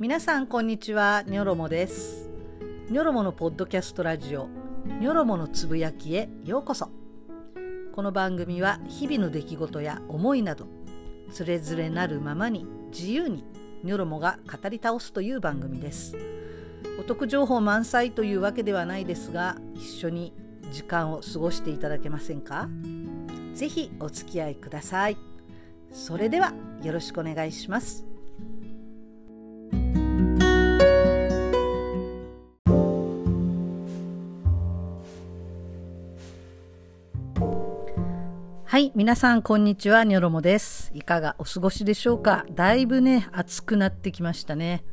皆さんこんにちは。ニョロモです。ニョロモのポッドキャストラジオ。ニョロモのつぶやきへ。ようこそ。この番組は日々の出来事や思いなどつれづれなるままに自由にニョロモが語り倒すという番組です。お得情報満載というわけではないですが一緒に時間を過ごしていただけませんか？ぜひお付き合いください。それではよろしくお願いします。はい皆さんこんにちはニョロモです。いかがお過ごしでしょうか？だいぶね暑くなってきましたね、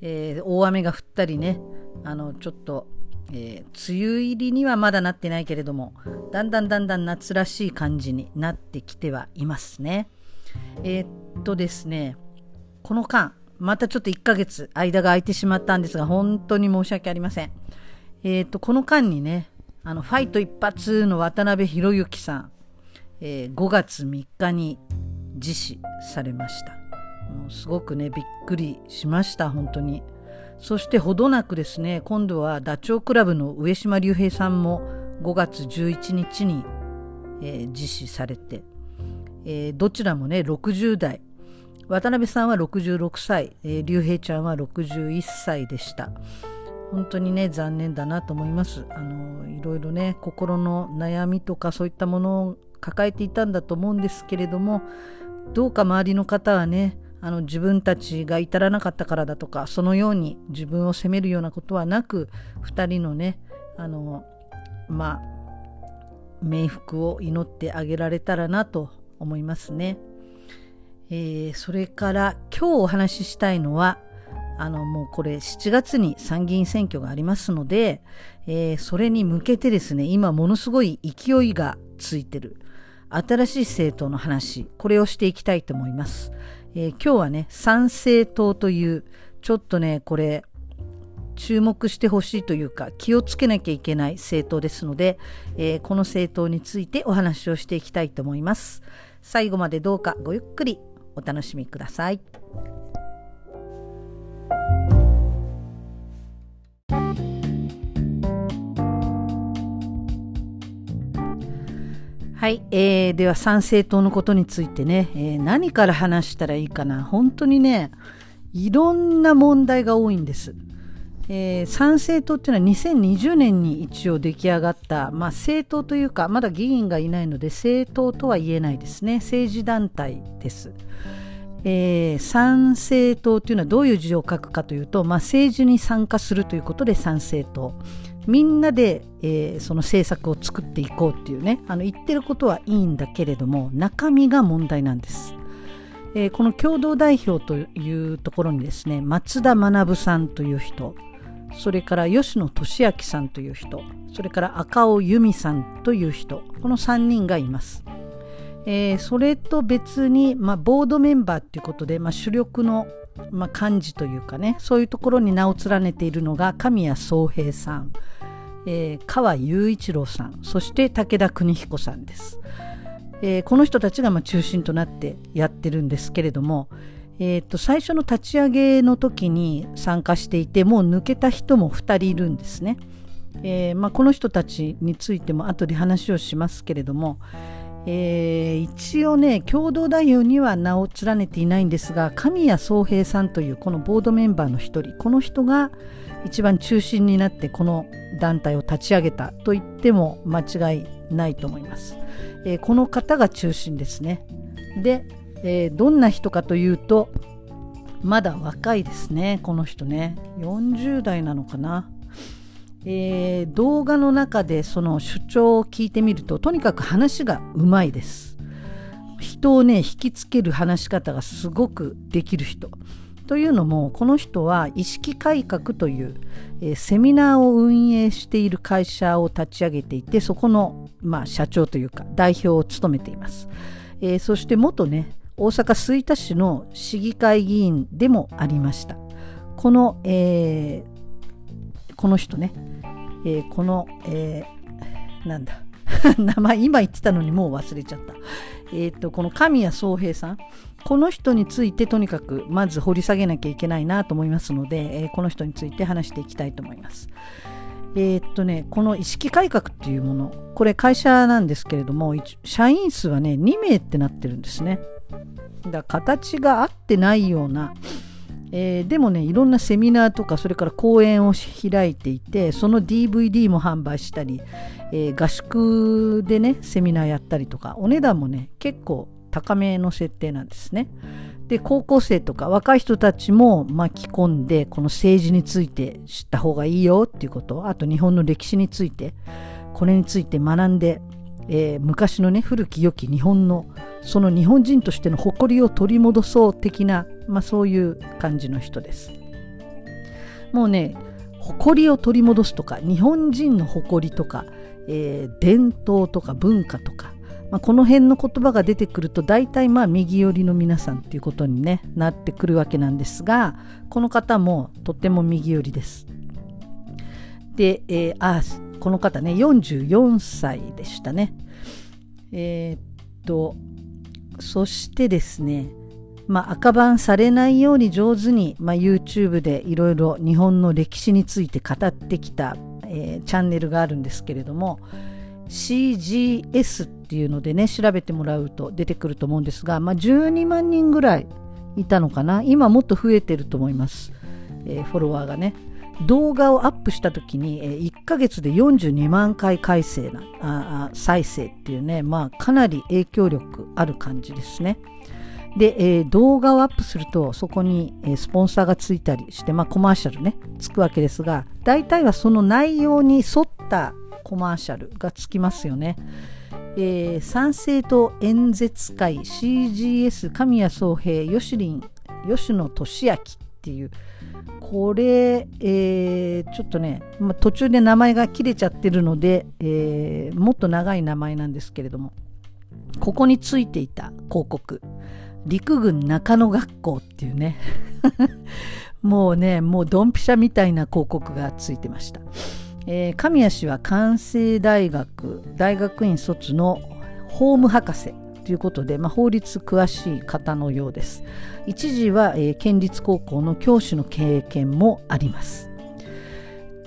えー、大雨が降ったりねあのちょっと、えー、梅雨入りにはまだなってないけれどもだんだんだんだん夏らしい感じになってきてはいますね。えー、っとですねこの間またちょっと1ヶ月間が空いてしまったんですが本当に申し訳ありません。えっとこの間にねあのファイト一発の渡辺裕之さんえー、5月3日に実施されました。もうすごくねびっくりしました本当に。そしてほどなくですね今度はダチョウ倶楽部の上島竜兵さんも5月11日に、えー、実施されて、えー、どちらもね60代。渡辺さんは66歳、えー、竜兵ちゃんは61歳でした。本当にね残念だなと思います。あのいろいろね心の悩みとかそういったもの抱えていたんだと思うんですけれどもどうか周りの方はねあの自分たちが至らなかったからだとかそのように自分を責めるようなことはなく2人のねあのまあ冥福を祈ってあげられたらなと思いますね。えー、それから今日お話ししたいのはあのもうこれ7月に参議院選挙がありますので、えー、それに向けてですね今ものすごい勢いがついてる新しい政党の話これをしていきたいと思います、えー、今日はね参政党というちょっとねこれ注目してほしいというか気をつけなきゃいけない政党ですので、えー、この政党についてお話をしていきたいと思います最後までどうかごゆっくりお楽しみください。はい、えー、では参政党のことについてね、えー、何から話したらいいかな。本当にねいろんな問題が多いんです。えー、参政党っていうのは2020年に一応出来上がった、まあ、政党というかまだ議員がいないので政党とは言えないですね。政治団体です。えー、参政党というのはどういう字を書くかというと、まあ、政治に参加するということで参政党。みんなで、えー、その政策を作っていこうっていうねあの言ってることはいいんだけれども中身が問題なんです。えー、この共同代表というところにですね松田学さんという人それから吉野俊明さんという人それから赤尾由美さんという人この3人がいます。えー、それと別に、まあ、ボードメンバーっていうことで、まあ、主力のまあ、幹事というかねそういうところに名を連ねているのが神谷宗平さんえー、川雄一郎さんそして武田邦彦さんです、えー、この人たちがまあ中心となってやってるんですけれども、えー、と最初の立ち上げの時に参加していてもう抜けた人も2人いるんですね、えーまあ、この人たちについても後で話をしますけれども、えー、一応ね共同代表には名を連ねていないんですが神谷宗平さんというこのボードメンバーの一人この人が一番中心になってこの団体を立ち上げたと言っても間違いないと思います。えー、この方が中心ですね。で、えー、どんな人かというとまだ若いですねこの人ね40代なのかな。えー、動画の中でその主張を聞いてみるととにかく話がうまいです。人をね引きつける話し方がすごくできる人。というのもこの人は意識改革という、えー、セミナーを運営している会社を立ち上げていてそこの、まあ、社長というか代表を務めています、えー、そして元ね大阪吹田市の市議会議員でもありましたこの、えー、この人ね、えこの、えなんだ 名前今言ってたのにもう忘れちゃった、えーと、この神谷宗平さんこの人についてとにかくまず掘り下げなきゃいけないなと思いますので、えー、この人について話していきたいと思います。えー、っとね、この意識改革っていうもの、これ会社なんですけれども、社員数はね、2名ってなってるんですね。だから形が合ってないような、えー、でもね、いろんなセミナーとか、それから講演を開いていて、その DVD も販売したり、えー、合宿でね、セミナーやったりとか、お値段もね、結構高めの設定なんですね。で高校生とか若い人たちも巻き込んでこの政治について知った方がいいよっていうことあと日本の歴史についてこれについて学んで、えー、昔のね古き良き日本のその日本人としての誇りを取り戻そう的な、まあ、そういう感じの人です。もうね誇りを取り戻すとか日本人の誇りとか、えー、伝統とか文化とかまあ、この辺の言葉が出てくると大体まあ右寄りの皆さんっていうことに、ね、なってくるわけなんですがこの方もとっても右寄りです。で、えー、あこの方ね44歳でしたね。えー、っとそしてですねまあ、赤番されないように上手に、まあ、YouTube でいろいろ日本の歴史について語ってきた、えー、チャンネルがあるんですけれども CGS っていうのでね調べてもらうと出てくると思うんですが、まあ、12万人ぐらいいたのかな。今もっと増えてると思います、えー、フォロワーがね。動画をアップした時に、えー、1ヶ月で42万回再生なあ再生っていうね、まあ、かなり影響力ある感じですね。で、えー、動画をアップするとそこに、スポンサーがついたりして、まあ、コマーシャルねつくわけですが大体はその内容に沿ったコマーシャルがつきますよね。えー、参政党演説会 CGS 神谷宗平吉林吉野俊明っていうこれ、えー、ちょっとね、まあ、途中で名前が切れちゃってるので、えー、もっと長い名前なんですけれどもここについていた広告陸軍中野学校っていうね もうねもうドンピシャみたいな広告がついてました。えー、神谷氏は関西大学大学院卒の法務博士ということで、まあ、法律詳しい方のようです。一時は、えー、県立高校の教師の経験もあります。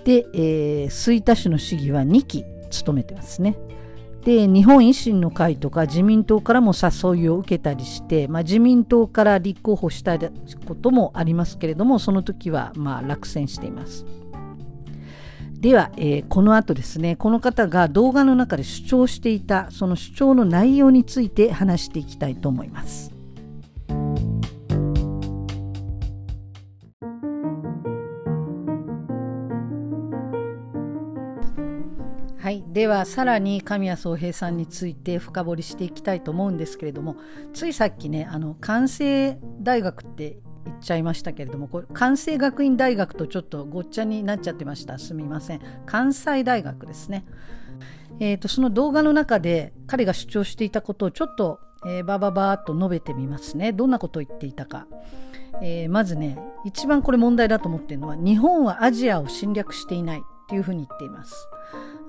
で、えー、吹田市の市議は2期務めてますね。で日本維新の会とか自民党からも誘いを受けたりして、まあ、自民党から立候補したこともありますけれどもその時はまあ落選しています。では、えー、この後ですねこの方が動画の中で主張していたその主張の内容について話していきたいと思います。はい、ではさらに神谷宗平さんについて深掘りしていきたいと思うんですけれどもついさっきねあの関西大学って言っちゃいましたけれどもこれ関西学院大学とちょっとごっちゃになっちゃってました。すみません。関西大学ですね。えーと、その動画の中で彼が主張していたことをちょっと、えー、バババーっと述べてみますね。どんなことを言っていたか、えー、まずね一番これ問題だと思っているのは日本はアジアを侵略していないっていうふうに言っています。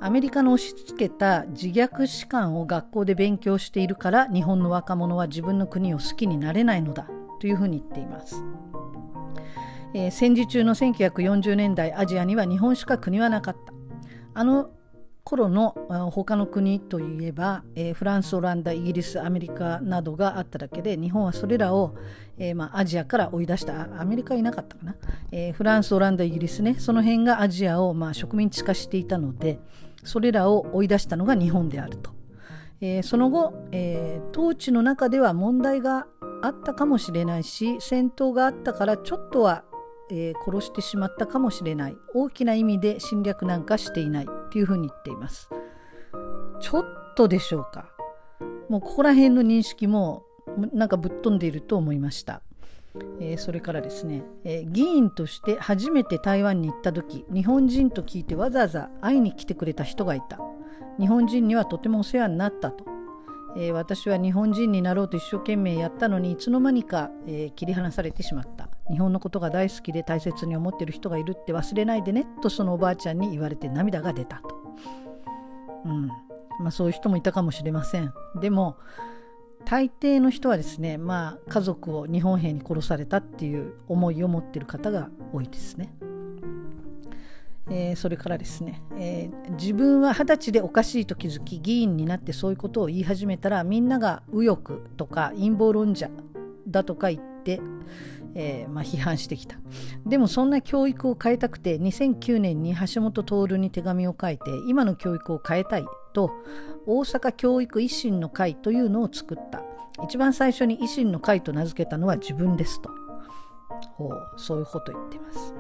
アメリカの押し付けた自虐史観を学校で勉強しているから日本の若者は自分の国を好きになれないのだ。というふうに言っています。えー、戦時中の1940年代アジアには日本しか国はなかった。あの頃の他の国といえば、えー、フランスオランダイギリスアメリカなどがあっただけで日本はそれらを、えー、まあ、アジアから追い出したアメリカいなかったかな、えー、フランスオランダイギリスねその辺がアジアを、まあ、植民地化していたのでそれらを追い出したのが日本であると、えその後、え統治の中では問題があったかもしれないし戦闘があったからちょっとは、えー、殺してしまったかもしれない。大きな意味で侵略なんかしていない。っていうふうに言っています。ちょっとでしょうか。もうここら辺の認識もなんかぶっ飛んでいると思いました、えー、それからですね、えー、議員として初めて台湾に行った時日本人と聞いてわざわざ会いに来てくれた人がいた。日本人にはとてもお世話になったと。えー、私は日本人になろうと一生懸命やったのにいつの間にか、えー、切り離されてしまった。日本のことが大好きで大切に思ってる人がいるって忘れないでねとそのおばあちゃんに言われて涙が出たと、うん。まあ、そういう人もいたかもしれません。でも大抵の人はですね、まあ、家族を日本兵に殺されたっていう思いを持ってる方が多いですね。えー、それからですね、えー、自分は二十歳でおかしいと気づき議員になってそういうことを言い始めたらみんなが右翼とか陰謀論者だとか言って、えー、まあ、批判してきた。でもそんな教育を変えたくて2009年に橋本徹に手紙を書いて今の教育を変えたいと大阪教育維新の会というのを作った。一番最初に維新の会と名付けたのは自分ですと。ほうそういうこと言ってます。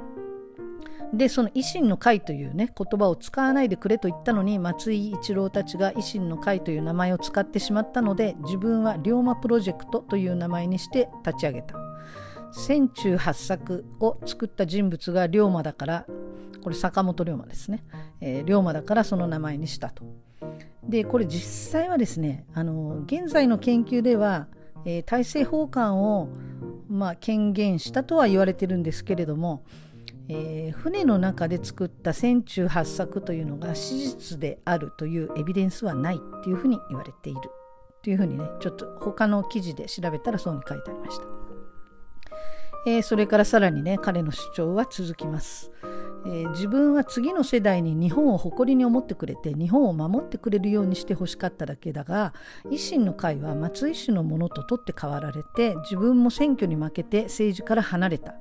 でその維新の会というね言葉を使わないでくれと言ったのに松井一郎たちが維新の会という名前を使ってしまったので自分は龍馬プロジェクトという名前にして立ち上げた。千中八作を作った人物が龍馬だからこれ坂本龍馬ですね、えー、龍馬だからその名前にしたと。でこれ実際はですねあの現在の研究では、えー、大政奉還を、まあ、権限したとは言われてるんですけれどもえー、船の中で作った船中八作というのが史実であるというエビデンスはないっていうふうに言われているというふうにねちょっと他の記事で調べたらそうに書いてありました、えー、それからさらにね彼の主張は続きます、えー、自分は次の世代に日本を誇りに思ってくれて日本を守ってくれるようにしてほしかっただけだが維新の会は松井氏のものと取って代わられて自分も選挙に負けて政治から離れた。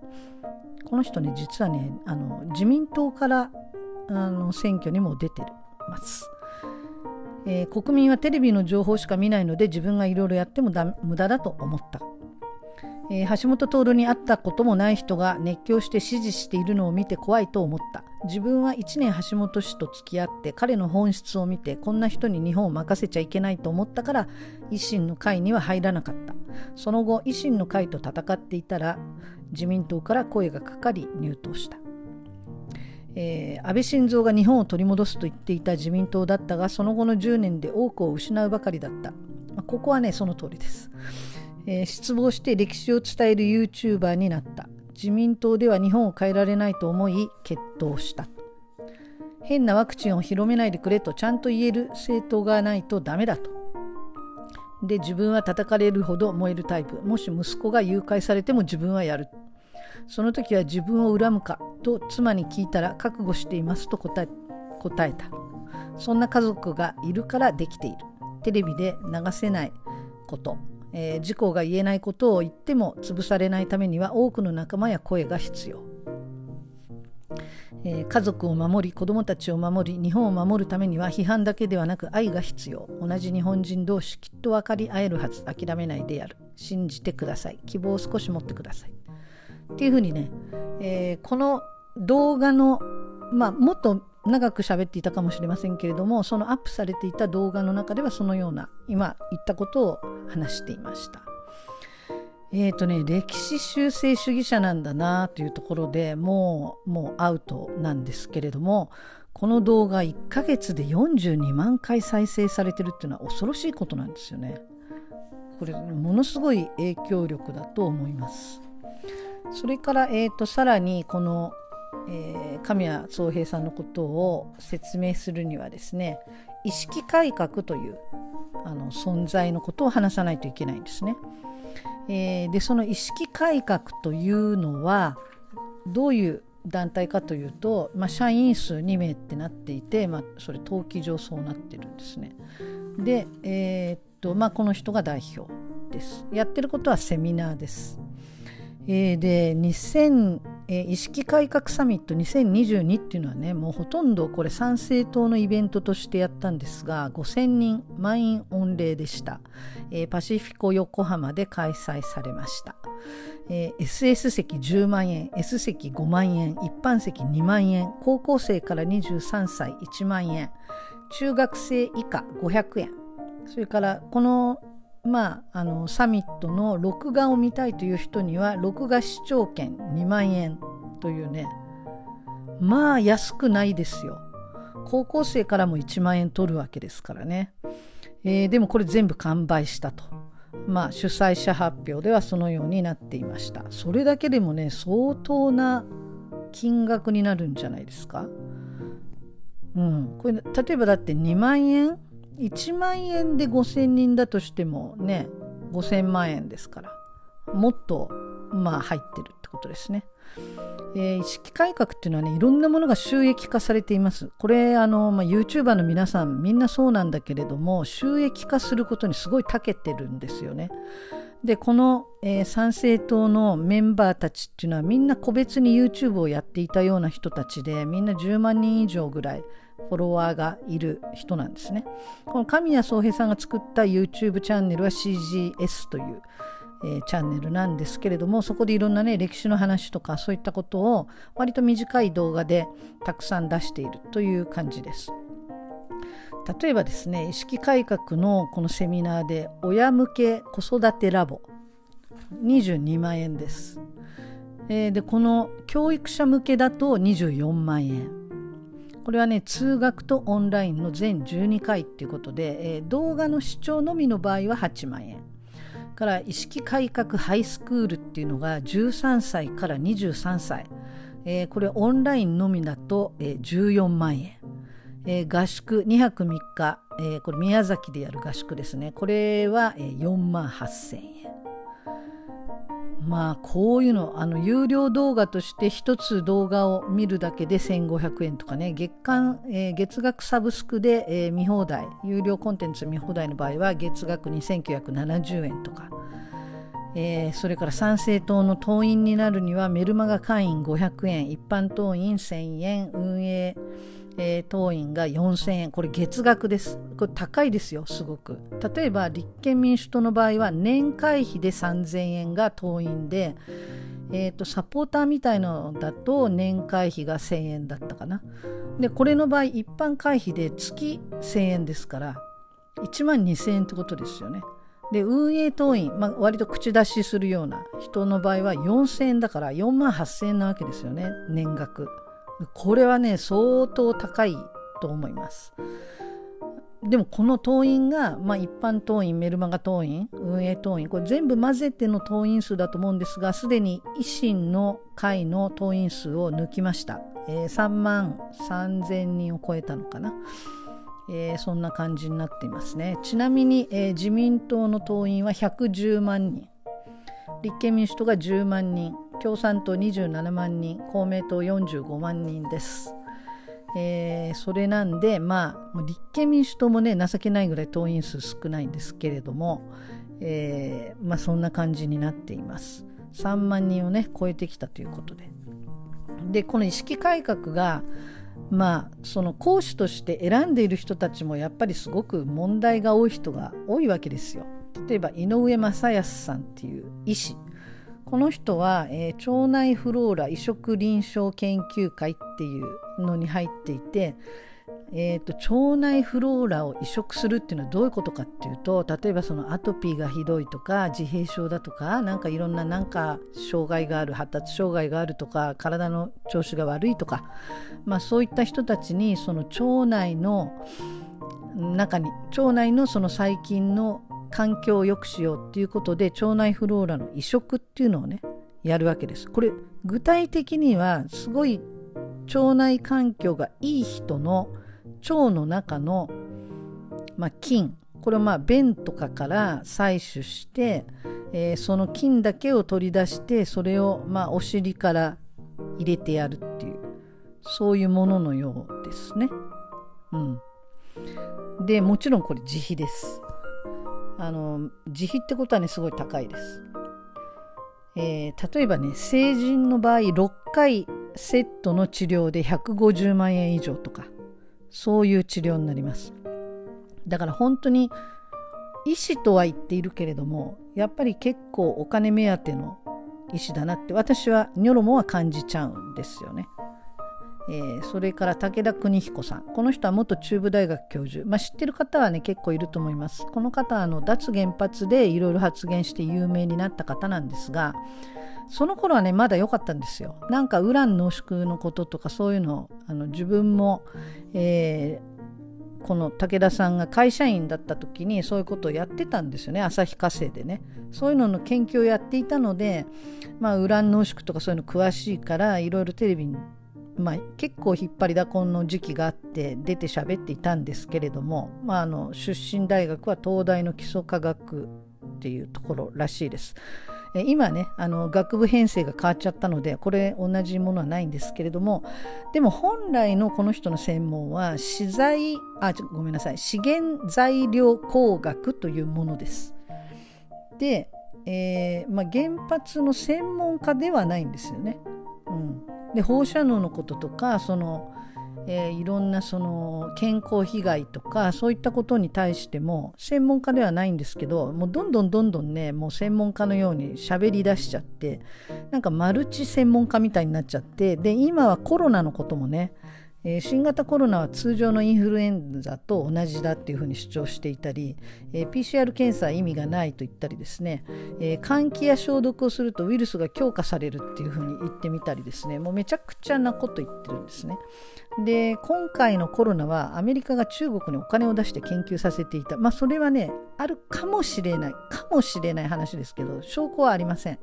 この人ね実はねあの自民党からあの選挙にも出てます、えー、国民はテレビの情報しか見ないので自分がいろいろやっても無駄だと思った。えー、橋本徹に会ったこともない人が熱狂して支持しているのを見て怖いと思った。自分は1年橋本氏と付き合って彼の本質を見てこんな人に日本を任せちゃいけないと思ったから維新の会には入らなかった。その後維新の会と戦っていたら自民党から声がかかり入党した。えー、安倍晋三が日本を取り戻すと言っていた自民党だったがその後の10年で多くを失うばかりだった、まあ、ここはねその通りです。えー、失望して歴史を伝える YouTuber になった。自民党では日本を変えられないと思い決闘した。変なワクチンを広めないでくれとちゃんと言える政党がないとダメだと。で自分は叩かれるほど燃えるタイプ。もし息子が誘拐されても自分はやる。その時は自分を恨むかと妻に聞いたら覚悟していますと答え答えた。そんな家族がいるからできている。テレビで流せないこと。えー、自公が言えないことを言っても潰されないためには多くの仲間や声が必要、えー、家族を守り子どもたちを守り日本を守るためには批判だけではなく愛が必要。同じ日本人同士きっと分かり合えるはず。諦めないでやる。信じてください。希望を少し持ってください。っていうふうにね、えー、この動画のまあもっと長く喋っていたかもしれませんけれどもそのアップされていた動画の中ではそのような今言ったことを話していました。えーとね、歴史修正主義者なんだなというところでもうもうアウトなんですけれどもこの動画1ヶ月で42万回再生されてるっていうのは恐ろしいことなんですよね。これものすごい影響力だと思います。それから、えーとさらにこのえー、神谷宗平さんのことを説明するにはですね意識改革というあの存在のことを話さないといけないんですね。えー、でその意識改革というのはどういう団体かというと、まあ、社員数2名ってなっていて、まあ、それ登記上そうなってるんですね。で、えー、っとまあ、この人が代表です。やってることはセミナーです。えー、で2000えー、意識改革サミット2022っていうのはねもうほとんどこれ参政党のイベントとしてやったんですが5000人満員御礼でした、えー、パシフィコ横浜で開催されました、えー、SS 席10万円 S 席5万円一般席2万円高校生から23歳1万円中学生以下500円。それからこのまあ、あのサミットの録画を見たいという人には録画視聴券2万円というねまあ安くないですよ。高校生からも1万円取るわけですからね、えー、でもこれ全部完売したと。まあ主催者発表ではそのようになっていました。それだけでもね相当な金額になるんじゃないですか。うん。これ例えばだって2万円1万円で5,000人だとしてもね5000万円ですからもっとまあ入ってるってことですね。えー、意識改革っていうのはねいろんなものが収益化されていますこれあの、まあ、YouTuber の皆さんみんなそうなんだけれども収益化することにすごい長けてるんですよねでこの、えー、参政党のメンバーたちっていうのはみんな個別に YouTube をやっていたような人たちでみんな10万人以上ぐらいフォロワーがいる人なんですねこの神谷宗平さんが作った YouTube チャンネルは CGS というえー、チャンネルなんですけれどもそこでいろんなね歴史の話とかそういったことを割と短い動画でたくさん出しているという感じです。例えばですね意識改革のこのセミナーで親向け子育てラボ22万円です。えー、でこの教育者向けだと24万円。これはね通学とオンラインの全12回っていうことで、えー、動画の視聴のみの場合は8万円。から意識改革ハイスクールっていうのが13歳から23歳、えー、これオンラインのみだと、えー、14万円、えー、合宿2泊3日、えー、これ宮崎でやる合宿ですね。これは、えー、4万8000円。まあこういうのあの有料動画として一つ動画を見るだけで1500円とかね。月間、えー、月額サブスクで、えー、見放題。有料コンテンツ見放題の場合は月額2970円とか、えー、それから参政党の党員になるにはメルマガ会員500円一般党員1000円運営えー、当院が4000円。これ月額です。これ高いですよすごく。例えば立憲民主党の場合は年会費で3000円が党員で、えーと、サポーターみたいのだと年会費が1000円だったかな。でこれの場合一般会費で月1000円ですから1万2000円ってことですよね。で運営党員、まあ、割と口出しするような人の場合は4000円だから4万8000円なわけですよね年額。これはね相当高いと思います。でもこの党員が、まあ、一般党員メルマガ党員運営党員これ全部混ぜての党員数だと思うんですがすでに維新の会の党員数を抜きました、えー、3万3000人を超えたのかな、えー、そんな感じになっていますね。ちなみに、えー、自民党の党員は110万人。立憲民主党が10万人。共産党27万人公明党45万人です。えー、それなんでまあ立憲民主党もね情けないぐらい党員数少ないんですけれども、えー、まあそんな感じになっています。3万人をね超えてきたということで。でこの意識改革がまあその講師として選んでいる人たちもやっぱりすごく問題が多い人が多いわけですよ。例えば井上正康さんっていう医師この人は、えー、腸内フローラ移植臨床研究会っていうのに入っていて、えーと、腸内フローラを移植するっていうのはどういうことかっていうと例えばそのアトピーがひどいとか自閉症だとかなんかいろんななんか障害がある発達障害があるとか体の調子が悪いとか、まあ、そういった人たちにその腸内の中に腸内のその細菌の環境を良くしようっていうことで腸内フローラの移植っていうのをねやるわけです。これ具体的にはすごい腸内環境がいい人の腸の中の、まあ、菌これをまあ便とかから採取して、えー、その菌だけを取り出してそれをまあお尻から入れてやるっていうそういうもののようですね。うん、でもちろんこれ自費です。あの自費ってことはねすごい高いです。えー、例えばね成人の場合6回セットの治療で150万円以上とかそういう治療になりますだから本当に医師とは言っているけれどもやっぱり結構お金目当ての医師だなって私はニョロモは感じちゃうんですよね。えー、それから武田邦彦さん。この人は元中部大学教授、まあ、知ってる方はね結構いると思います。この方あの脱原発でいろいろ発言して有名になった方なんですがその頃はねまだ良かったんですよ。なんかウラン濃縮のこととかそういうのあの自分も、えー、この武田さんが会社員だった時にそういうことをやってたんですよね。旭化成でね。そういうのの研究をやっていたので、まあ、ウラン濃縮とかそういうの詳しいからいろいろテレビにまあ、結構引っ張りだこの時期があって出て喋っていたんですけれども、まあ、あの出身大学は東大の基礎科学っていうところらしいです。え今ねあの学部編成が変わっちゃったのでこれ同じものはないんですけれどもでも本来のこの人の専門は資材あごめんなさい資源材料工学というものです。で、えーまあ、原発の専門家ではないんですよね。うん、で放射能のこととかそのえー、いろんなその健康被害とかそういったことに対しても専門家ではないんですけどもうどんどんどんどんねもう専門家のように喋り出しちゃってなんかマルチ専門家みたいになっちゃってで今はコロナのこともねえー、新型コロナは通常のインフルエンザと同じだっていうふうに主張していたり、えー、PCR 検査は意味がないと言ったりですね、えー、換気や消毒をするとウイルスが強化されるっていうふうに言ってみたりですねもうめちゃくちゃなこと言ってるんですね。で今回のコロナはアメリカが中国にお金を出して研究させていた。まあそれはねあるかもしれないかもしれない話ですけど証拠はありません。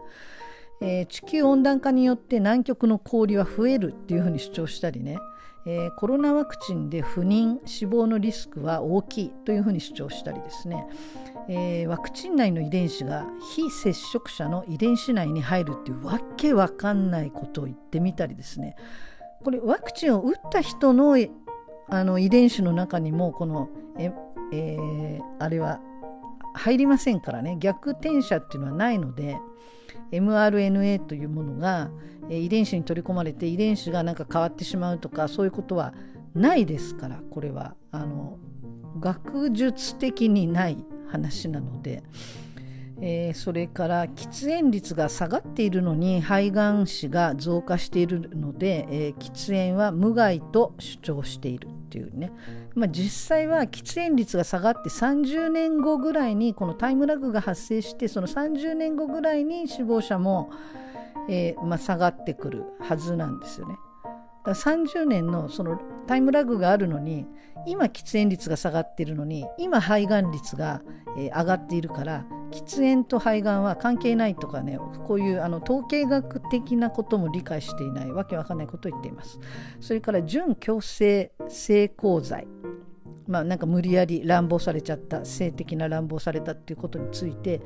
えー、地球温暖化によって南極の氷は増えるっていうふうに主張したりね、えー、コロナワクチンで不妊死亡のリスクは大きいというふうに主張したりですね、えー、ワクチン内の遺伝子が非接触者の遺伝子内に入るっていうわけわかんないことを言ってみたりですね。これワクチンを打った人のあの遺伝子の中にもこのえ、えー、あれは入りませんからね。逆転写っていうのはないので mRNA というものが遺伝子に取り込まれて遺伝子がなんか変わってしまうとかそういうことはないですからこれは。あの学術的にない話なので、えー、それから喫煙率が下がっているのに肺がん死が増加しているので、えー、喫煙は無害と主張しているっていうね、まあ、実際は喫煙率が下がって30年後ぐらいにこのタイムラグが発生してその30年後ぐらいに死亡者も、えー、まあ、下がってくるはずなんですよね。だから30年のそのタイムラグがあるのに今喫煙率が下がっているのに今肺がん率が、えー、上がっているから喫煙と肺がんは関係ないとかねこういうあの統計学的なことも理解していないわけわかんないことを言っていますそれから準強制性交罪まあなんか無理やり乱暴されちゃった性的な乱暴されたっていうことについて、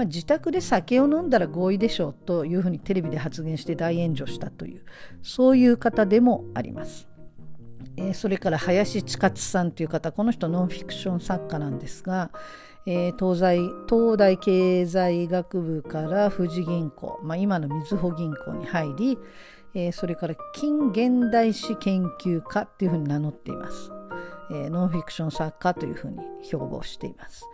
まあ、自宅で酒を飲んだら合意でしょうというふうにテレビで発言して大炎上したというそういう方でもありますえー、それから林千勝さんという方この人ノンフィクション作家なんですが、えー、東西東大経済学部から富士銀行、まあ、今のみずほ銀行に入り、えー、それから近現代史研究家っていうふうに名乗っています。えー、ノンフィクション作家というふうに標榜しています。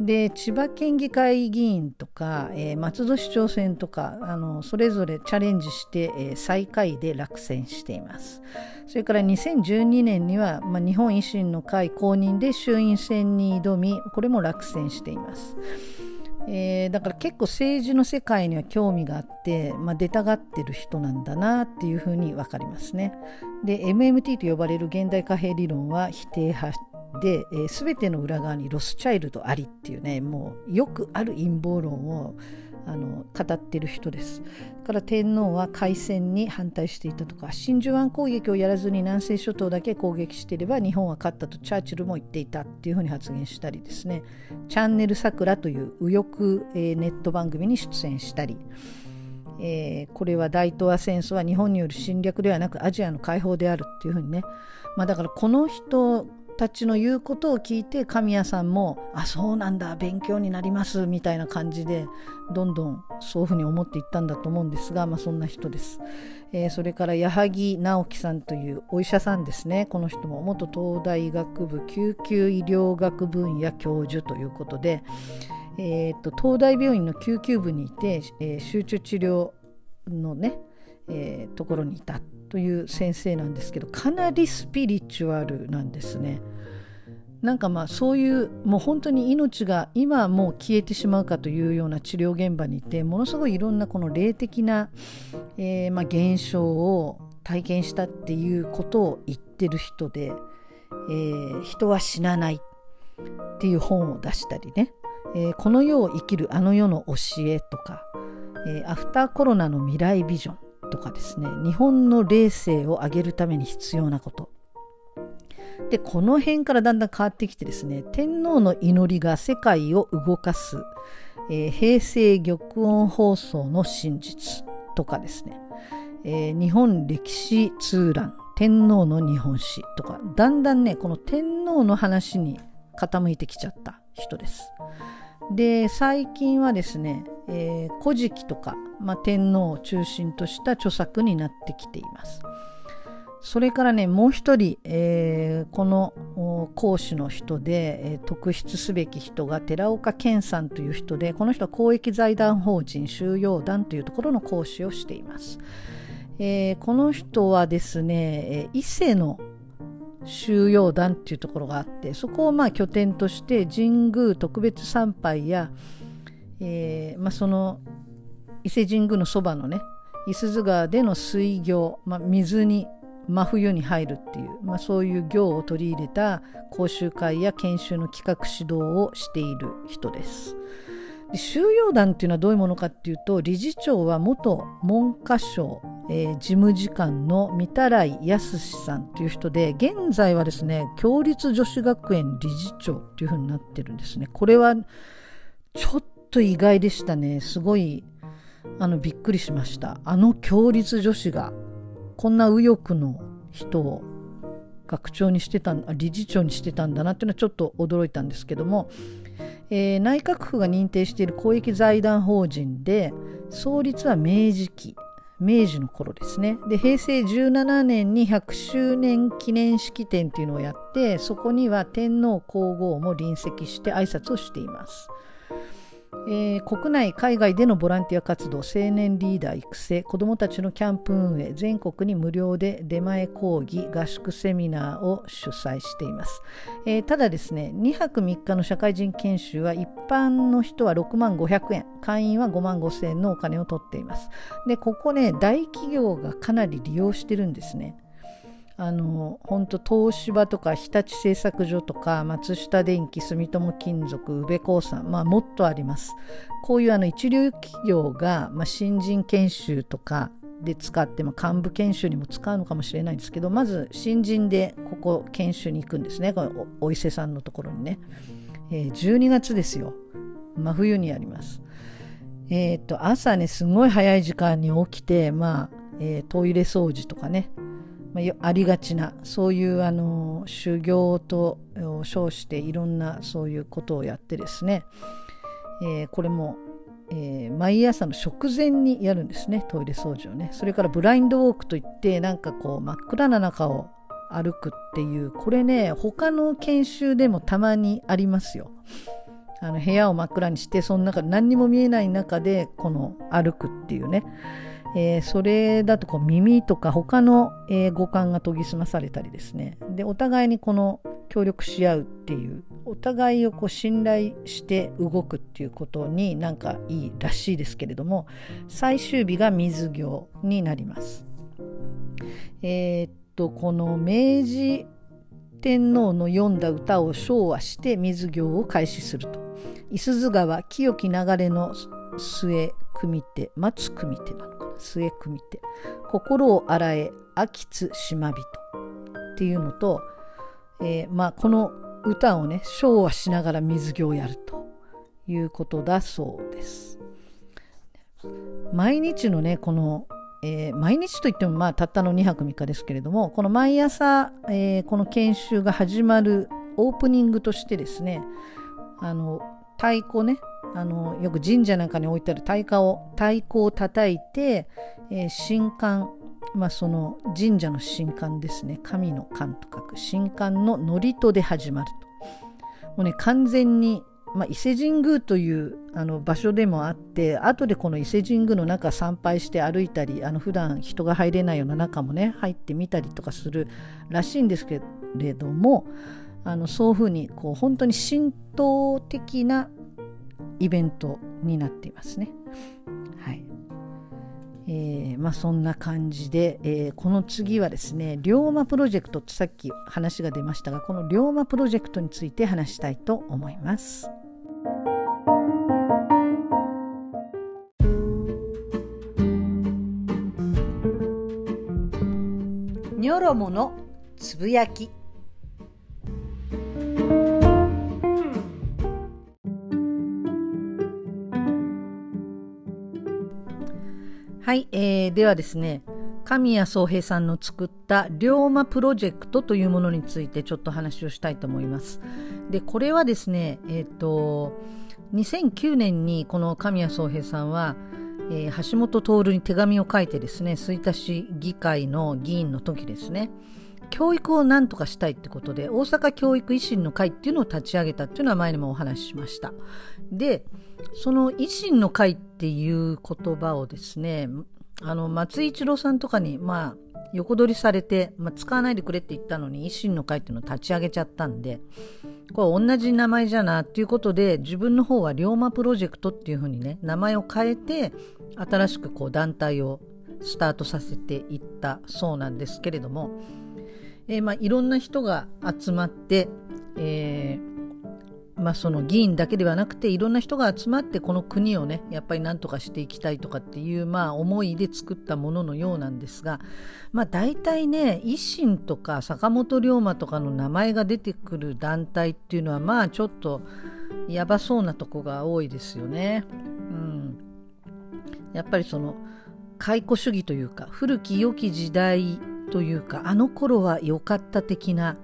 で千葉県議会議員とか、えー、松戸市長選とかあのそれぞれチャレンジして、えー、最下位で落選しています。それから2012年には、まあ、日本維新の会公認で衆院選に挑みこれも落選しています。えー、だから結構政治の世界には興味があって、まあ、出たがってる人なんだなっていうふうに分かりますね。で MMT と呼ばれる現代貨幣理論は否定派で、えー、全ての裏側にロスチャイルドありっていうねもうよくある陰謀論をあの語ってる人です。から天皇は開戦に反対していたとか真珠湾攻撃をやらずに南西諸島だけ攻撃していれば日本は勝ったとチャーチルも言っていたっていうふうに発言したりですね。チャンネル桜という右翼、え、ネット番組に出演したり、えー、これは大東亜戦争は日本による侵略ではなくアジアの解放であるっていうふうにね、まあ、だからこの人たちの言うことを聞いて神谷さんもあそうなんだ勉強になりますみたいな感じでどんどんそういうふうに思っていったんだと思うんですが、まあ、そんな人です、えー、それから矢作直樹さんというお医者さんですね。この人も元東大医学部救急医療学分野教授ということで、えーと、東大病院の救急部にいて、えー、集中治療のね、えー、ところにいたという先生なんですけどかなりスピリチュアルなんですね。なんかまあそういうもう本当に命が今もう消えてしまうかというような治療現場にいてものすごいいろんなこの霊的な、えー、まあ現象を体験したっていうことを言ってる人で、えー、人は死なないっていう本を出したりね、えー、この世を生きるあの世の教えとか、えー、アフターコロナの未来ビジョンとかですね日本の霊性を上げるために必要なことでこの辺からだんだん変わってきてですね天皇の祈りが世界を動かす、えー、平成玉音放送の真実とかですね、えー、日本歴史通覧天皇の日本史とかだんだんねこの天皇の話に傾いてきちゃった人です。で最近はですね「えー、古事記」とか、まあ、天皇を中心とした著作になってきています。それからねもう一人、えー、この講師の人で、えー、特筆すべき人が寺岡健さんという人でこの人は公益財団法人収容団というところの講師をしています。えー、この人はですね伊勢の収容団っていうところがあってそこをまあ拠点として神宮特別参拝や、えーまあ、その伊勢神宮のそばのね五十鈴川での水行、まあ、水に真冬に入るっていう、まあ、そういう行を取り入れた講習会や研修の企画指導をしている人です。で収容団っていうのはどういうものかっていうと理事長は元文科省、えー、事務次官の御手洗康さんっていう人で現在はですね共立女子学園理事長っていうふうになってるんですね。これはちょっと意外でしたね。すごいあのびっくりしました。あの共立女子がこんな右翼の人を学長にしてた理事長にしてたんだなっていうのはちょっと驚いたんですけども、えー、内閣府が認定している公益財団法人で創立は明治期明治の頃ですねで平成17年に100周年記念式典っていうのをやってそこには天皇皇后も臨席して挨拶をしています。えー、国内海外でのボランティア活動青年リーダー育成子どもたちのキャンプ運営全国に無料で出前講義合宿セミナーを主催しています、えー、ただですね2泊3日の社会人研修は一般の人は6万500円会員は5万5千円のお金を取っています。でここね大企業がかなり利用してるんですね。あの本当東芝とか日立製作所とか松下電器住友金属宇部興産まあもっとあります。こういうあの一流企業が、まあ、新人研修とかで使って、まあ、幹部研修にも使うのかもしれないんですけどまず新人でここ研修に行くんですね。このお伊勢さんのところにね、えー、12月ですよ。真冬にやります。えっ、と朝ねすごい早い時間に起きてまあ、えー、トイレ掃除とかね。まあ、ありがちなそういうあの修行と称していろんなそういうことをやってですね、えー、これも、えー、毎朝の食前にやるんですねトイレ掃除をねそれからブラインドウォークといってなんかこう真っ暗な中を歩くっていうこれね他の研修でもたまにありますよ。あの部屋を真っ暗にしてその中何にも見えない中でこの歩くっていうねえー、それだとこう耳とか他の、えー、五感が研ぎ澄まされたりですねでお互いにこの協力し合うっていうお互いをこう信頼して動くっていうことになんかいいらしいですけれども最終日が水行になります。えー、っとこの明治天皇の読んだ歌を唱和して水行を開始すると。五十鈴川清き流れの末組手待つ組手なのかな？末組手心を洗え秋津島人っていうのと、えー、まあ、この歌をね昭和しながら水着をやるということだそうです。毎日のねこの、えー、毎日といってもまあたったの2泊3日ですけれどもこの毎朝、えー、この研修が始まるオープニングとしてですねあの太鼓ねあのよく神社なんかに置いてある太鼓を太鼓を叩いて、えー、神官まあその神社の神官ですね。神の官と書く。神官の祝詞で始まると。もうね完全に、まあ、伊勢神宮というあの場所でもあって後でこの伊勢神宮の中参拝して歩いたりあの普段人が入れないような中もね入ってみたりとかするらしいんですけれどもあのそういうふうにこう本当に神道的なイベントになっていますね。はいえーまあ、そんな感じで、えー、この次はですね龍馬プロジェクトってさっき話が出ましたがこの龍馬プロジェクトについて話したいと思います。ニョロモのつぶやきはい、えー、ではですね神谷宗平さんの作った龍馬プロジェクトというものについてちょっと話をしたいと思います。でこれはですねえっ、ー、と2009年にこの神谷宗平さんは、えー、橋本徹に手紙を書いてですね吹田市議会の議員の時ですね教育を何とかしたいってことで大阪教育維新の会っていうのを立ち上げたっていうのは前にもお話ししました。でその維新の会っていう言葉をですねあの松井一郎さんとかにまあ横取りされて、まあ、使わないでくれって言ったのに維新の会っていうのを立ち上げちゃったんでこれ同じ名前じゃなっていうことで自分の方は龍馬プロジェクトっていうふうにね名前を変えて新しくこう団体をスタートさせていったそうなんですけれどもえー、まあ、いろんな人が集まって、えー、まあ、その議員だけではなくていろんな人が集まってこの国をねやっぱり何とかしていきたいとかっていう、まあ、思いで作ったもののようなんですが、まあ、大体ね維新とか坂本龍馬とかの名前が出てくる団体っていうのはまあちょっとやばそうなとこが多いですよね。うん、やっぱりその解雇主義というか古き良き時代というかあの頃は良かった的な、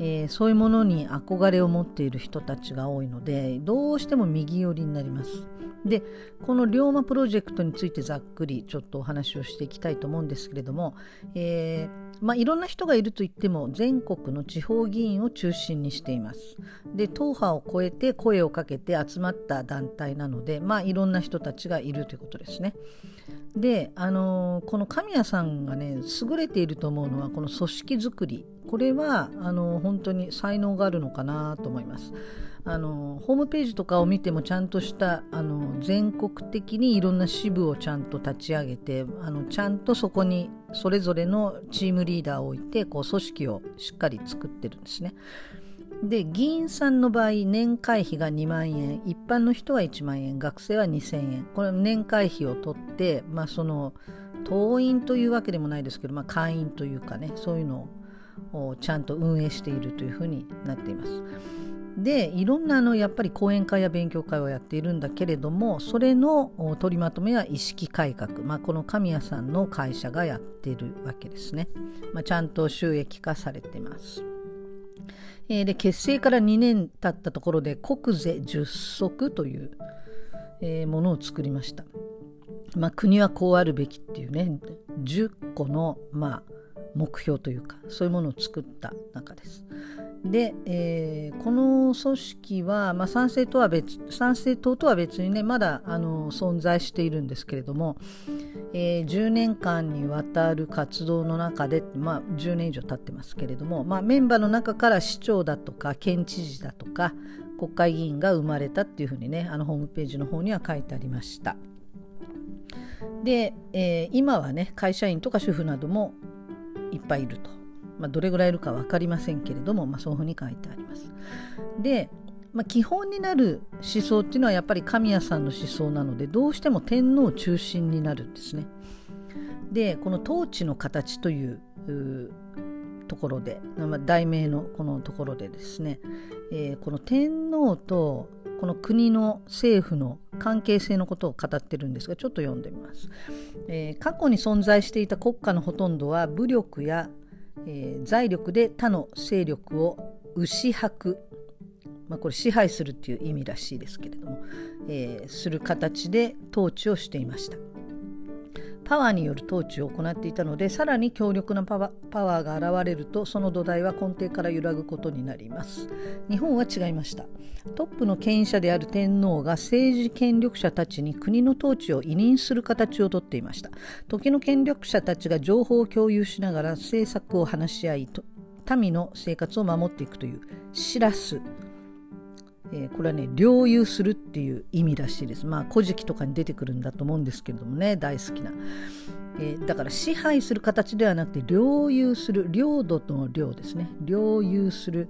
えー、そういうものに憧れを持っている人たちが多いのでどうしても右寄りになります。でこの龍馬プロジェクトについてざっくりちょっとお話をしていきたいと思うんですけれども、えー、まあ、いろんな人がいるといっても全国の地方議員を中心にしています。で党派を超えて声をかけて集まった団体なので、まあ、いろんな人たちがいるということですね。で、あのー、この神谷さんがね優れていると思うのはこの組織づくりこれはあのー、本当に才能があるのかなと思います。あのホームページとかを見てもちゃんとしたあの全国的にいろんな支部をちゃんと立ち上げてあのちゃんとそこにそれぞれのチームリーダーを置いてこう組織をしっかり作ってるんですね。で議員さんの場合年会費が2万円一般の人は1万円学生は2000円これ年会費を取って、まあ、その党員というわけでもないですけど、まあ、会員というかねそういうのをちゃんと運営しているというふうになっています。でいろんなあのやっぱり講演会や勉強会をやっているんだけれどもそれの取りまとめは意識改革、まあ、この神谷さんの会社がやってるわけですね、まあ、ちゃんと収益化されてます。えー、で結成から2年経ったところで国税10足という、えー、ものを作りました。まあ、国はこうあるべきっていうね10個の、まあ、目標というかそういうものを作った中です。で、えー、この組織は、まあ、参政党は別参政党とは別にねまだあの存在しているんですけれども、えー、10年間にわたる活動の中で、まあ、10年以上経ってますけれども、まあ、メンバーの中から市長だとか県知事だとか国会議員が生まれたっていうふうにねあのホームページの方には書いてありました。で、えー、今はね会社員とか主婦などもいっぱいいると。まあ、どれぐらいいるか分かりませんけれども、まあ、そういうふうに書いてあります。で、まあ、基本になる思想っていうのはやっぱり神谷さんの思想なのでどうしても天皇中心になるんですね。でこの統治の形というところで、まあ、題名のこのところでですね、えー、この天皇とこの国の政府の関係性のことを語ってるんですがちょっと読んでみます、えー、過去に存在していた国家のほとんどは武力やえー、財力で他の勢力を牛迫、まあ、これ支配するっていう意味らしいですけれども、えー、する形で統治をしていました。パワーによる統治を行っていたのでさらに強力なパワーが現れるとその土台は根底から揺らぐことになります。日本は違いました。トップの権威者である天皇が政治権力者たちに国の統治を委任する形をとっていました。時の権力者たちが情報を共有しながら政策を話し合い民の生活を守っていくという知らすえー、これはね領有するっていう意味らしいです。まあ古事記とかに出てくるんだと思うんですけれどもね大好きな、えー、だから支配する形ではなくて領有する領土との領ですね。領有する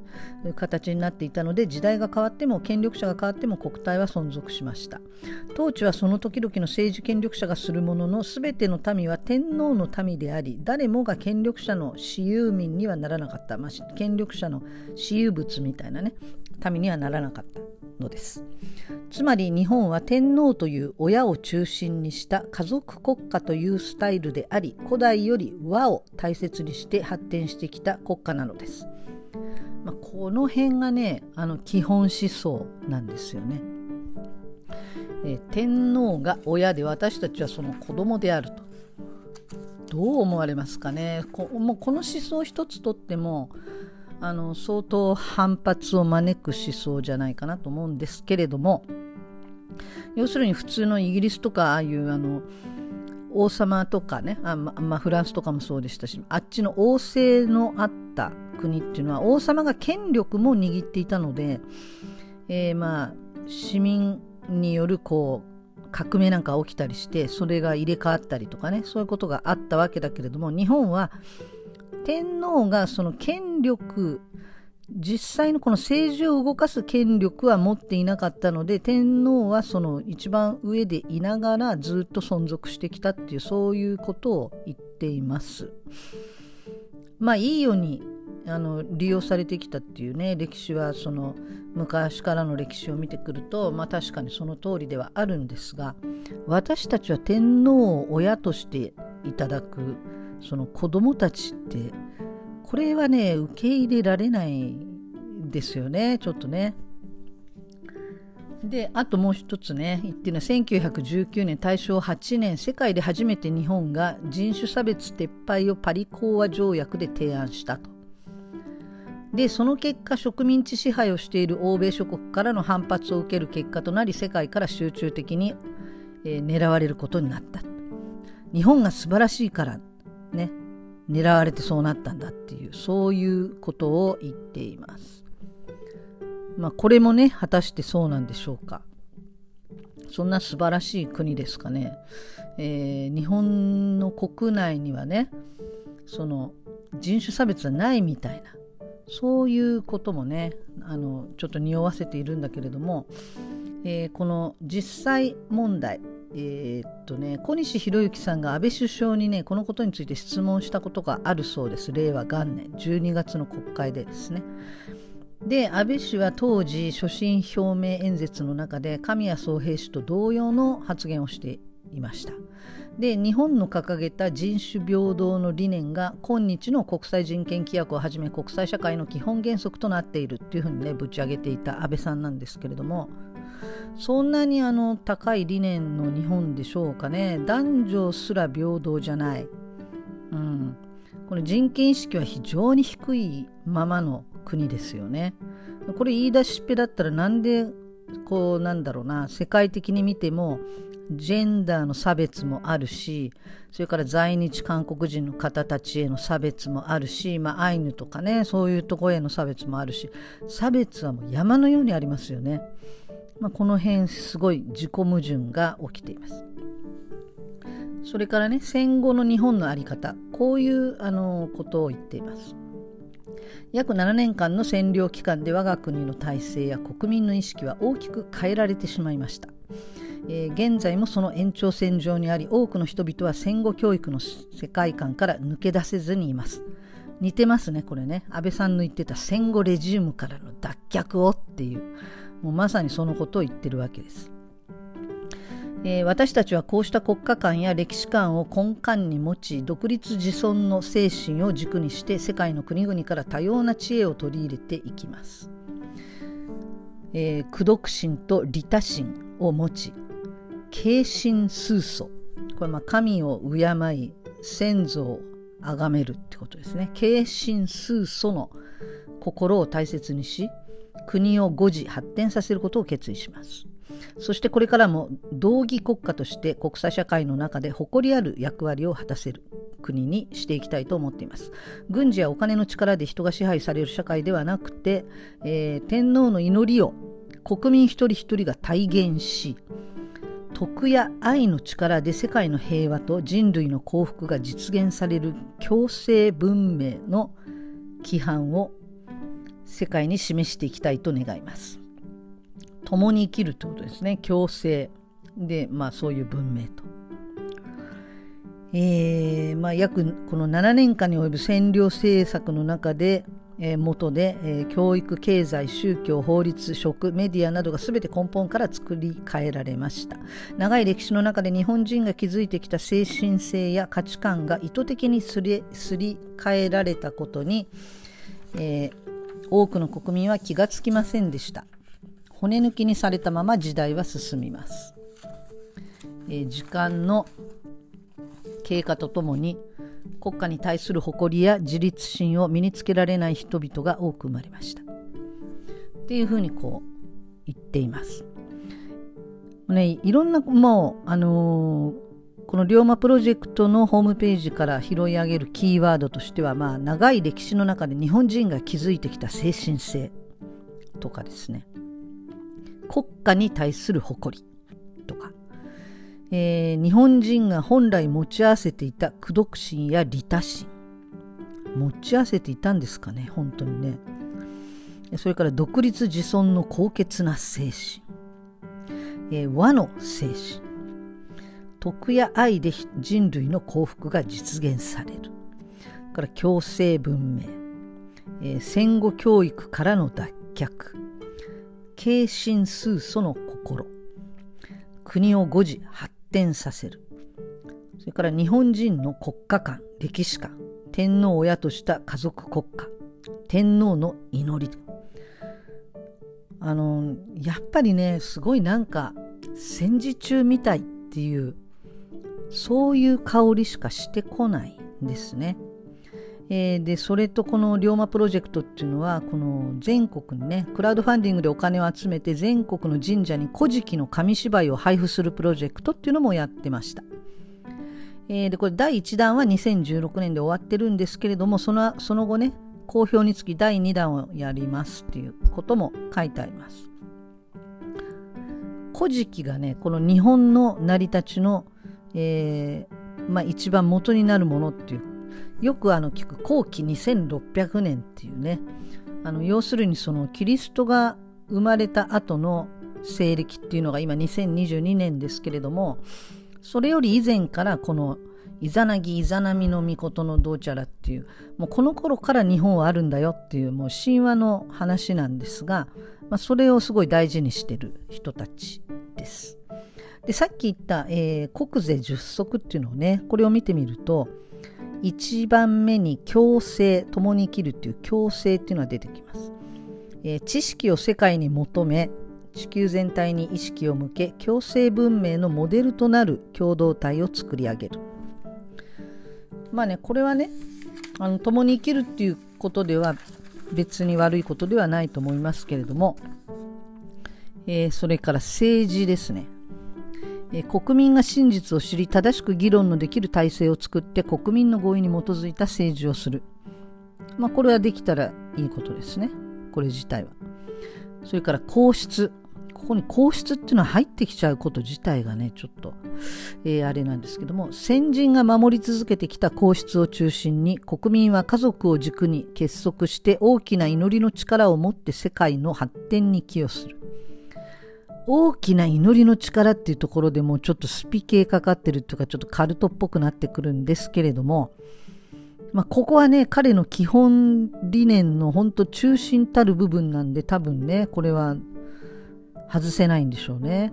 形になっていたので時代が変わっても権力者が変わっても国体は存続しました。統治はその時々の政治権力者がするものの全ての民は天皇の民であり誰もが権力者の私有民にはならなかった、まあ、権力者の私有物みたいなね。民にはならなかったのです。つまり日本は天皇という親を中心にした家族国家というスタイルであり古代より和を大切にして発展してきた国家なのです、まあ、この辺がねあの基本思想なんですよね。え天皇が親で私たちはその子供であると。どう思われますかね。こもうこの思想一つとってもあの相当反発を招く思想じゃないかなと思うんですけれども要するに普通のイギリスとかああいうあの王様とかねあ、ままあ、フランスとかもそうでしたしあっちの王政のあった国っていうのは王様が権力も握っていたので、えー、まあ市民によるこう革命なんか起きたりしてそれが入れ替わったりとかねそういうことがあったわけだけれども日本は天皇がその権力実際のこの政治を動かす権力は持っていなかったので天皇はその一番上でいながらずっと存続してきたっていうそういうことを言っています。まあいいようにあの利用されてきたっていうね歴史はその昔からの歴史を見てくるとまあ確かにその通りではあるんですが私たちは天皇を親としていただくその子供たちってこれはね受け入れられないですよねちょっとね。であともう一つね言ってるのは1919年大正8年世界で初めて日本が人種差別撤廃をパリ講和条約で提案したと。でその結果植民地支配をしている欧米諸国からの反発を受ける結果となり世界から集中的に、えー、狙われることになった日本が素晴らしいからね狙われてそうなったんだっていうそういうことを言っています。まあこれもね果たしてそうなんでしょうか。そんな素晴らしい国ですかね。えー、日本の国内にはねその人種差別はないみたいなそういうこともねあのちょっと匂わせているんだけれども、えー、この実際問題えー、っとね小西洋之さんが安倍首相にねこのことについて質問したことがあるそうです。令和元年12月の国会でですね。で安倍氏は当時所信表明演説の中で神谷宗平氏と同様の発言をしていました。で日本の掲げた人種平等の理念が今日の国際人権規約をはじめ国際社会の基本原則となっているっていうふうにねぶち上げていた安倍さんなんですけれどもそんなにあの高い理念の日本でしょうかね。男女すら平等じゃない、うん、この人権意識は非常に低いままの国ですよね。これ言い出しっぺだったらなんでこうなんだろうな。世界的に見てもジェンダーの差別もあるしそれから在日韓国人の方たちへの差別もあるし、まあ、アイヌとかねそういうとこへの差別もあるし差別はもう山のようにありますよね。まあ、この辺すごい自己矛盾が起きています。それからね戦後の日本の在り方こういうあのことを言っています。約7年間の占領期間で我が国の体制や国民の意識は大きく変えられてしまいました。えー、現在もその延長線上にあり多くの人々は戦後教育の世界観から抜け出せずにいます。似てますねこれね安倍さんの言ってた戦後レジウムからの脱却をっていうもうまさにそのことを言ってるわけです。えー、私たちはこうした国家観や歴史観を根幹に持ち独立自尊の精神を軸にして世界の国々から多様な知恵を取り入れていきます。えー、苦読心と利他心を持ち敬心崇祖これまあ神を敬い先祖を崇めるってことですね敬心崇祖の心を大切にし国を誤字発展させることを決意します。そしてこれからも道義国家として国際社会の中で誇りある役割を果たせる国にしていきたいと思っています。軍事やお金の力で人が支配される社会ではなくて、えー、天皇の祈りを国民一人一人が体現し徳や愛の力で世界の平和と人類の幸福が実現される共生文明の規範を世界に示していきたいと願います。共に生きるということですね。共生で、まあそういう文明と。えー、まあ約この7年間に及ぶ占領政策の中で、えー、元で、えー、教育経済宗教法律食メディアなどが全て根本から作り変えられました長い歴史の中で日本人が築いてきた精神性や価値観が意図的にすりすり替えられたことに、えー、多くの国民は気がつきませんでした。骨抜きにされたまま時代は進みます、えー、時間の経過とともに国家に対する誇りや自立心を身につけられない人々が多く生まれました。っていうふうにこう言っています。ね、いろんなもうあの、この龍馬プロジェクトのホームページから拾い上げるキーワードとしては、まあ、長い歴史の中で日本人が築いてきた精神性とかですね。国家に対する誇りとか。えー、日本人が本来持ち合わせていた苦毒心や利他心。持ち合わせていたんですかね本当にね。それから独立自尊の高潔な精神、えー、和の精神。徳や愛で人類の幸福が実現される。から共生文明、えー、戦後教育からの脱却。敬心数祖の心。国を誤字発展させる。それから日本人の国家観歴史観。天皇を親とした家族国家。天皇の祈り。あのやっぱりねすごいなんか戦時中みたいっていうそういう香りしかしてこないんですね。えー、でそれとこの龍馬プロジェクトっていうのはこの全国にねクラウドファンディングでお金を集めて全国の神社に古事記の紙芝居を配布するプロジェクトっていうのもやってました。えー、でこれ第1弾は2016年で終わってるんですけれどもそのその後ね好評につき第2弾をやりますっていうことも書いてあります。古事記がねこの日本の成り立ちの、えーまあ、一番元になるものっていうよくあの聞く後期2600年っていうねあの要するにそのキリストが生まれた後の西暦っていうのが今2022年ですけれどもそれより以前からこのイザナギイザナミの御事のどうちゃらっていうもうこの頃から日本はあるんだよっていうもう神話の話なんですが、まあ、それをすごい大事にしてる人たちです。でさっき言った、えー、国税十足っていうのをねこれを見てみると1番目に共生共に生きるっていう共生っていうのが出てきます、えー、知識を世界に求め地球全体に意識を向け共生文明のモデルとなる共同体を作り上げる。まあねこれはねあの共に生きるっていうことでは別に悪いことではないと思いますけれども、えー、それから政治ですね。え国民が真実を知り正しく議論のできる体制を作って国民の合意に基づいた政治をする、まあ、これはできたらいいことですね。これ自体は。それから皇室。ここに皇室っていうのは入ってきちゃうこと自体がねちょっと、えー、あれなんですけども先人が守り続けてきた皇室を中心に国民は家族を軸に結束して大きな祈りの力を持って世界の発展に寄与する。大きな祈りの力っていうところでもちょっとスピ系かかってるっていうかちょっとカルトっぽくなってくるんですけれども、まあ、ここはね彼の基本理念の本当中心たる部分なんで多分ねこれは外せないんでしょうね。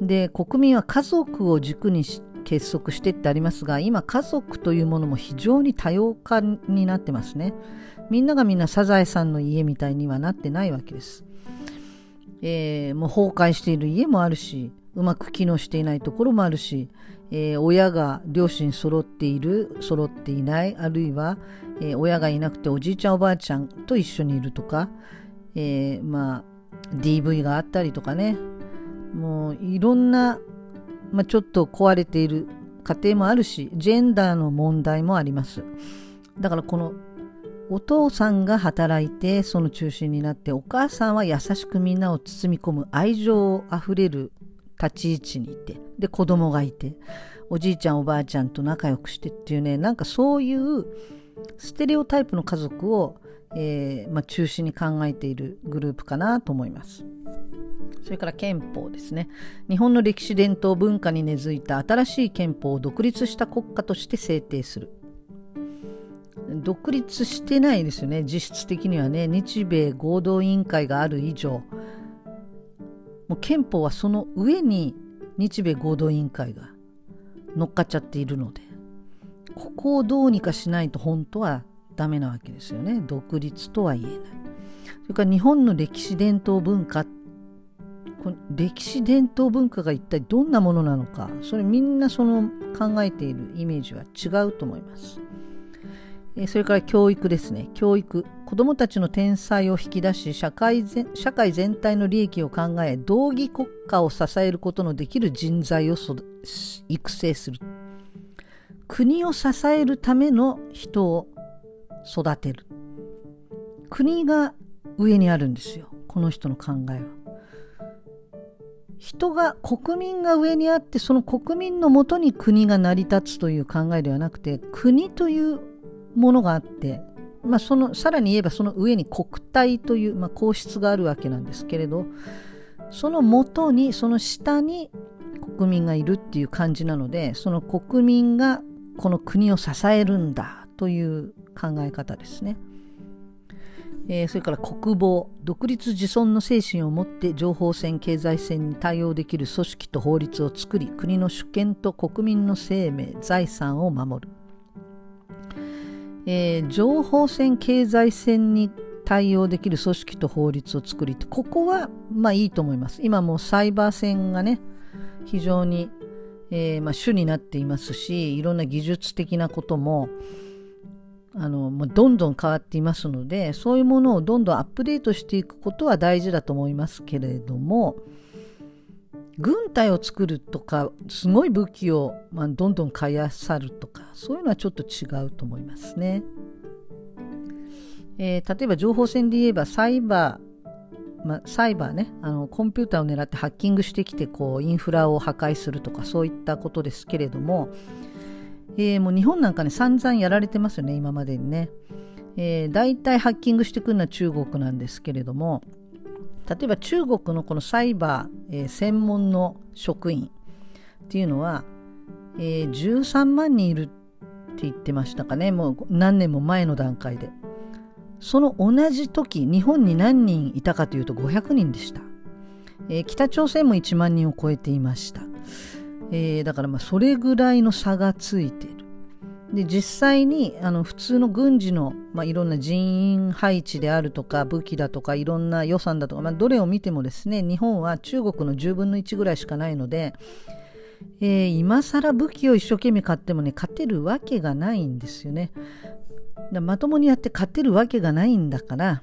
で国民は家族を軸に結束してってありますが今家族というものも非常に多様化になってますね。みんながみんなサザエさんの家みたいにはなってないわけです。えー、もう崩壊している家もあるしうまく機能していないところもあるし、えー、親が両親揃っている揃っていないあるいは、えー、親がいなくておじいちゃんおばあちゃんと一緒にいるとか、えまあ DV があったりとかね。もういろんな、まあ、ちょっと壊れている家庭もあるしジェンダーの問題もあります。だからこのお父さんが働いてその中心になってお母さんは優しくみんなを包み込む愛情あふれる立ち位置にいてで子供がいておじいちゃんおばあちゃんと仲良くしてっていうねなんかそういうステレオタイプの家族を、えー、まあ、中心に考えているグループかなと思います。それから憲法ですね。日本の歴史伝統文化に根付いた新しい憲法を独立した国家として制定する。独立してないですよね。実質的にはね。日米合同委員会がある以上。もう憲法はその上に日米合同委員会が乗っかっちゃっているので。ここをどうにかしないと本当はダメなわけですよね。独立とは言えない。それから日本の歴史伝統文化。この歴史伝統文化が一体どんなものなのか。それみんなその考えているイメージは違うと思います。それから教育ですね。教育。子どもたちの天才を引き出し社会社会全体の利益を考え道義国家を支えることのできる人材を育成する。国を支えるための人を育てる。国が上にあるんですよ。この人の考えは。人が国民が上にあってその国民のもとに国が成り立つという考えではなくて国というものがあって、まあ、そのさらに言えばその上に国体という、まあ、皇室があるわけなんですけれどそのもとにその下に国民がいるっていう感じなのでその国民がこの国を支えるんだという考え方ですね。えー、それから国防独立自尊の精神を持って情報戦経済戦に対応できる組織と法律を作り国の主権と国民の生命財産を守る、えー、情報戦経済戦に対応できる組織と法律を作りここはまあいいと思います。今もうサイバー戦がね非常に、えーまあ、主になっていますしいろんな技術的なこともあのもうどんどん変わっていますのでそういうものをどんどんアップデートしていくことは大事だと思いますけれども軍隊を作るとかすごい武器を、まあ、どんどん買いあさるとかそういうのはちょっと違うと思いますね。えー、例えば情報戦で言えばサイバー、まあ、サイバーねあのコンピューターを狙ってハッキングしてきてこうインフラを破壊するとかそういったことですけれどもえー、もう日本なんかね散々やられてますよね今までにね、えー、大体ハッキングしてくるのは中国なんですけれども例えば中国のこのサイバー、えー、専門の職員っていうのは、えー、13万人いるって言ってましたかね。もう何年も前の段階で。その同じ時日本に何人いたかというと500人でした、えー、北朝鮮も1万人を超えていました。えー、だからまあそれぐらいの差がついてる。で実際にあの普通の軍事の、まあ、いろんな人員配置であるとか武器だとかいろんな予算だとか、まあ、どれを見てもですね日本は中国の10分の1ぐらいしかないので、えー、今更武器を一生懸命買ってもね勝てるわけがないんですよね。だまともにやって勝てるわけがないんだから、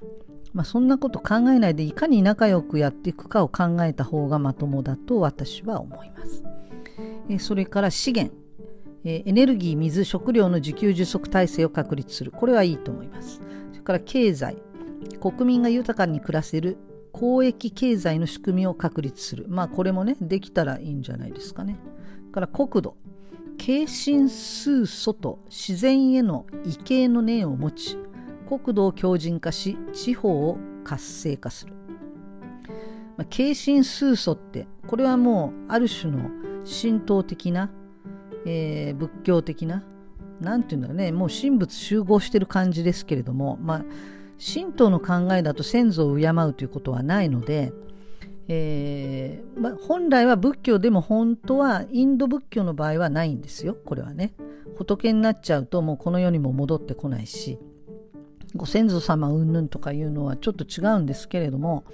まあ、そんなこと考えないでいかに仲良くやっていくかを考えた方がまともだと私は思います。それから資源えエネルギー水食料の自給自足体制を確立する。これはいいと思います。それから経済。国民が豊かに暮らせる。公益経済の仕組みを確立する。まあこれもねできたらいいんじゃないですかね。から国土。軽心数素と自然への畏敬の念を持ち国土を強靭化し地方を活性化する、まあ、軽心数素ってこれはもうある種の神道的な、えー、仏教的な何て言うんだろうねもう神仏集合してる感じですけれどもまあ神道の考えだと先祖を敬うということはないので、えーまあ、本来は仏教でも本当はインド仏教の場合はないんですよこれはね。仏になっちゃうともうこの世にも戻ってこないしご先祖様うんぬんとかいうのはちょっと違うんですけれども、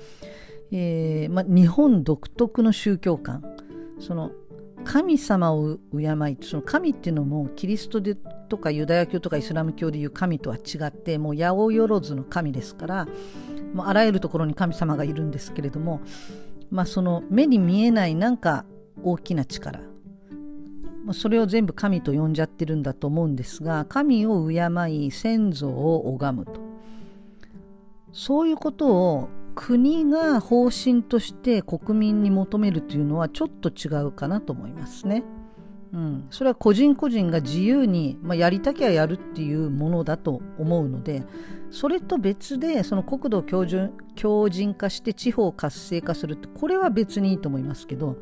えーまあ、日本独特の宗教観その神様を敬いその神っていうのもキリストでとかユダヤ教とかイスラム教でいう神とは違ってもう八百万の神ですからもうあらゆるところに神様がいるんですけれども、まあ、その目に見えないなんか大きな力それを全部神と呼んじゃってるんだと思うんですが神を敬い先祖を拝むと。そういうことを国が方針として国民に求めるというのはちょっと違うかなと思いますね。うん、それは個人個人が自由に、まあ、やりたきゃやるっていうものだと思うのでそれと別でその国土を強靭化して地方を活性化するってこれは別にいいと思いますけど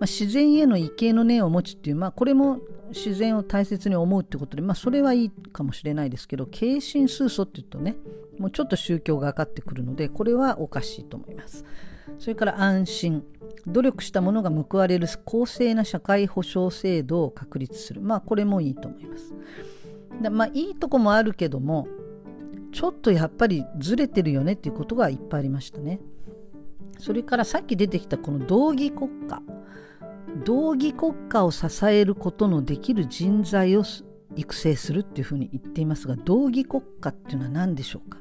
まあ、自然への畏敬の念を持ちっていう、まあ、これも自然を大切に思うってことで、まあ、それはいいかもしれないですけど敬心数素っていうとねもうちょっと宗教がかかってくるのでこれはおかしいと思います。それから安心。努力した者が報われる公正な社会保障制度を確立する。まあこれもいいと思います。でまあいいとこもあるけどもちょっとやっぱりずれてるよねっていうことがいっぱいありましたね。それからさっき出てきたこの道義国家。道義国家を支えることのできる人材を育成するっていうふうに言っていますが道義国家っていうのは何でしょうか？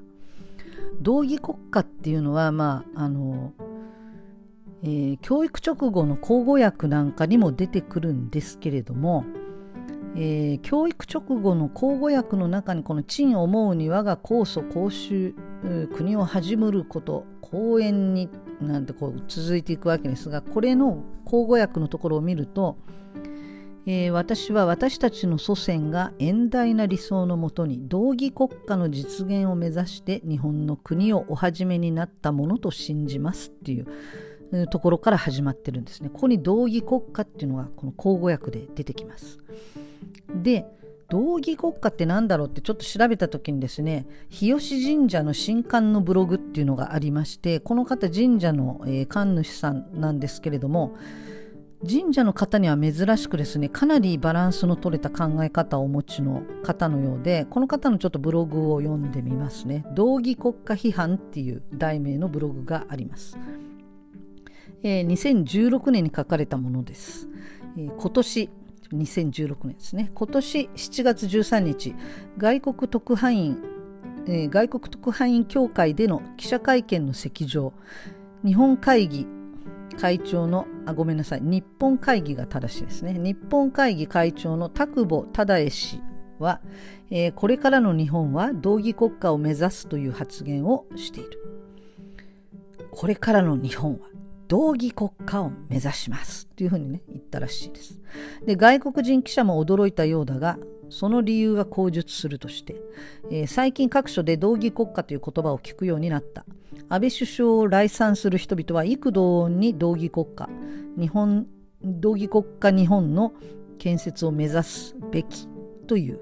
道義国家っていうのはまああの、えー、教育直後の口語訳なんかにも出てくるんですけれども、えー、教育直後の口語訳の中にこの「陳思うに我が高祖公衆国を始むること公園に」なんてこう続いていくわけですがこれの口語訳のところを見ると、えー、私は私たちの祖先が遠大な理想のもとに道義国家の実現を目指して日本の国をお始めになったものと信じますっていうところから始まってるんですね。ここに道義国家っていうのがこの口語訳で出てきます。で道義国家って何だろうってちょっと調べた時にですね日吉神社の新刊のブログっていうのがありましてこの方神社の、え、神主さんなんですけれども神社の方には珍しくですねかなりバランスの取れた考え方をお持ちの方のようでこの方のちょっとブログを読んでみますね。道義国家批判っていう題名のブログがあります、えー、2016年に書かれたものです、え、今年2016年ですね。今年7月13日外国特派員、えー、外国特派員協会での記者会見の席上日本会議会長のあごめんなさい日本会議が正しいですね。日本会議会長の田久保忠恵氏は、えー、これからの日本は道義国家を目指すという発言をしている。これからの日本は。道義国家を目指しますというふうにね言ったらしいですで外国人記者も驚いたようだがその理由は口述するとして、えー、最近各所で道義国家という言葉を聞くようになった安倍首相を来賛する人々は幾度に道義国家日本道義国家日本の建設を目指すべきという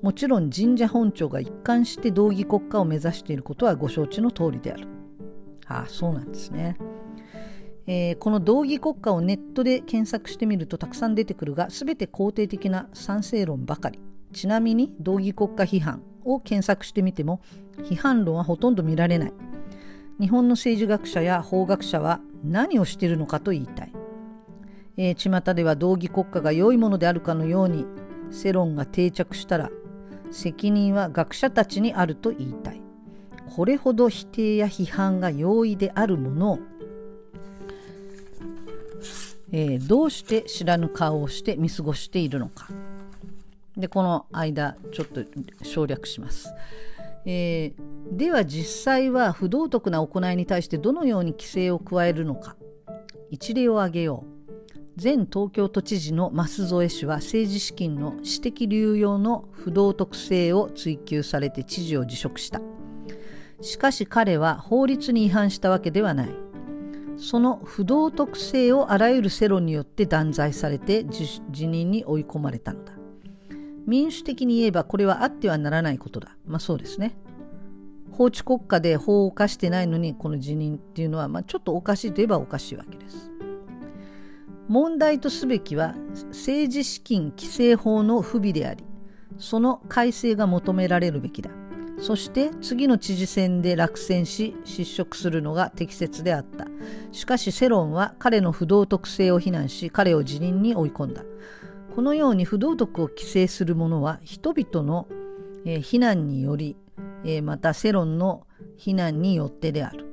もちろん神社本庁が一貫して道義国家を目指していることはご承知の通りである。ああそうなんですね。えー、この道義国家をネットで検索してみるとたくさん出てくるが全て肯定的な賛成論ばかり。ちなみに道義国家批判を検索してみても批判論はほとんど見られない。日本の政治学者や法学者は何をしているのかと言いたい、えー、巷では道義国家が良いものであるかのように世論が定着したら責任は学者たちにあると言いたい。これほど否定や批判が容易であるものをえー、どうして知らぬ顔をして見過ごしているのか。でこの間ちょっと省略します、えー、では実際は不道徳な行いに対してどのように規制を加えるのか。一例を挙げよう。前東京都知事の舛添氏は政治資金の私的流用の不道徳性を追及されて知事を辞職した。しかし彼は法律に違反したわけではない。その不道徳性をあらゆる世論によって断罪されて辞任に追い込まれたのだ。民主的に言えばこれはあってはならないことだ。まあそうですね。法治国家で法を犯してないのにこの辞任っていうのは、まあ、ちょっとおかしいといえばおかしいわけです。問題とすべきは政治資金規正法の不備でありその改正が求められるべきだ。そして次の知事選で落選し失職するのが適切であった。しかし世論は彼の不道徳性を非難し彼を辞任に追い込んだ。このように不道徳を規制する者は人々の、えー、非難により、えー、また世論の非難によってである。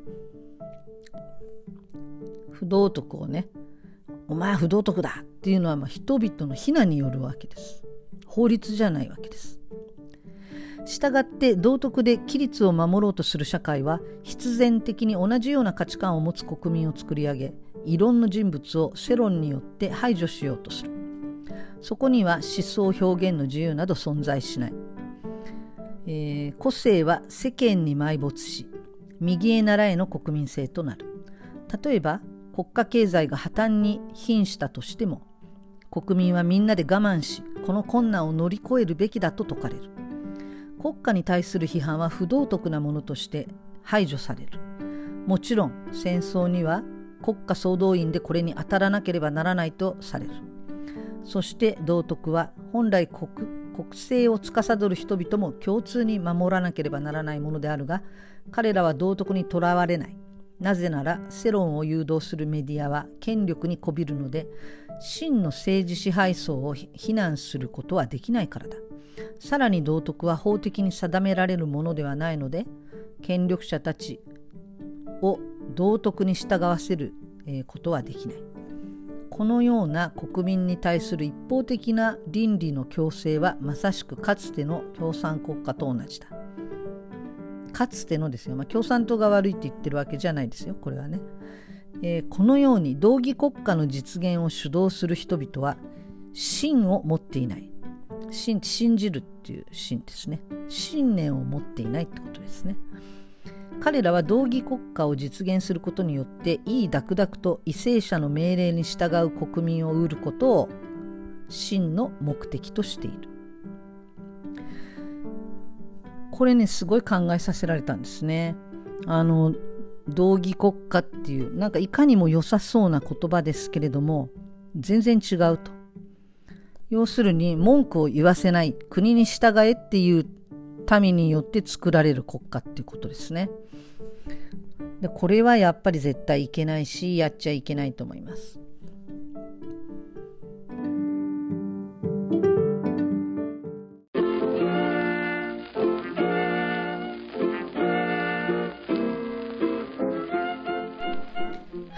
不道徳をねお前は不道徳だっていうのはまあ人々の非難によるわけです。法律じゃないわけです。したがって道徳で規律を守ろうとする社会は必然的に同じような価値観を持つ国民を作り上げ異論の人物を世論によって排除しようとする。そこには思想表現の自由など存在しない、えー、個性は世間に埋没し右へ習えの国民性となる。例えば国家経済が破綻に瀕したとしても国民はみんなで我慢しこの困難を乗り越えるべきだと説かれる。国家に対する批判は不道徳なものとして排除される。もちろん戦争には国家総動員でこれに当たらなければならないとされる。そして道徳は本来国国政を司る人々も共通に守らなければならないものであるが彼らは道徳にとらわれない。なぜなら世論を誘導するメディアは権力にこびるので真の政治支配層を非難することはできないからだ。さらに道徳は法的に定められるものではないので権力者たちを道徳に従わせることはできない。このような国民に対する一方的な倫理の強制はまさしくかつての共産国家と同じだ。かつてのですよ、まあ、共産党が悪いって言ってるわけじゃないですよ。これはね、えー、このように道義国家の実現を主導する人々は信を持っていない。信信じるっていう信ですね。信念を持っていないってことですね。彼らは道義国家を実現することによっていいダクダクと為政者の命令に従う国民を売ることを真の目的としている。これねすごい考えさせられたんですね。あの道義国家っていうなんかいかにも良さそうな言葉ですけれども全然違うと。要するに文句を言わせない国に従えっていう民によって作られる国家っていうことですね。でこれはやっぱり絶対いけないしやっちゃいけないと思います。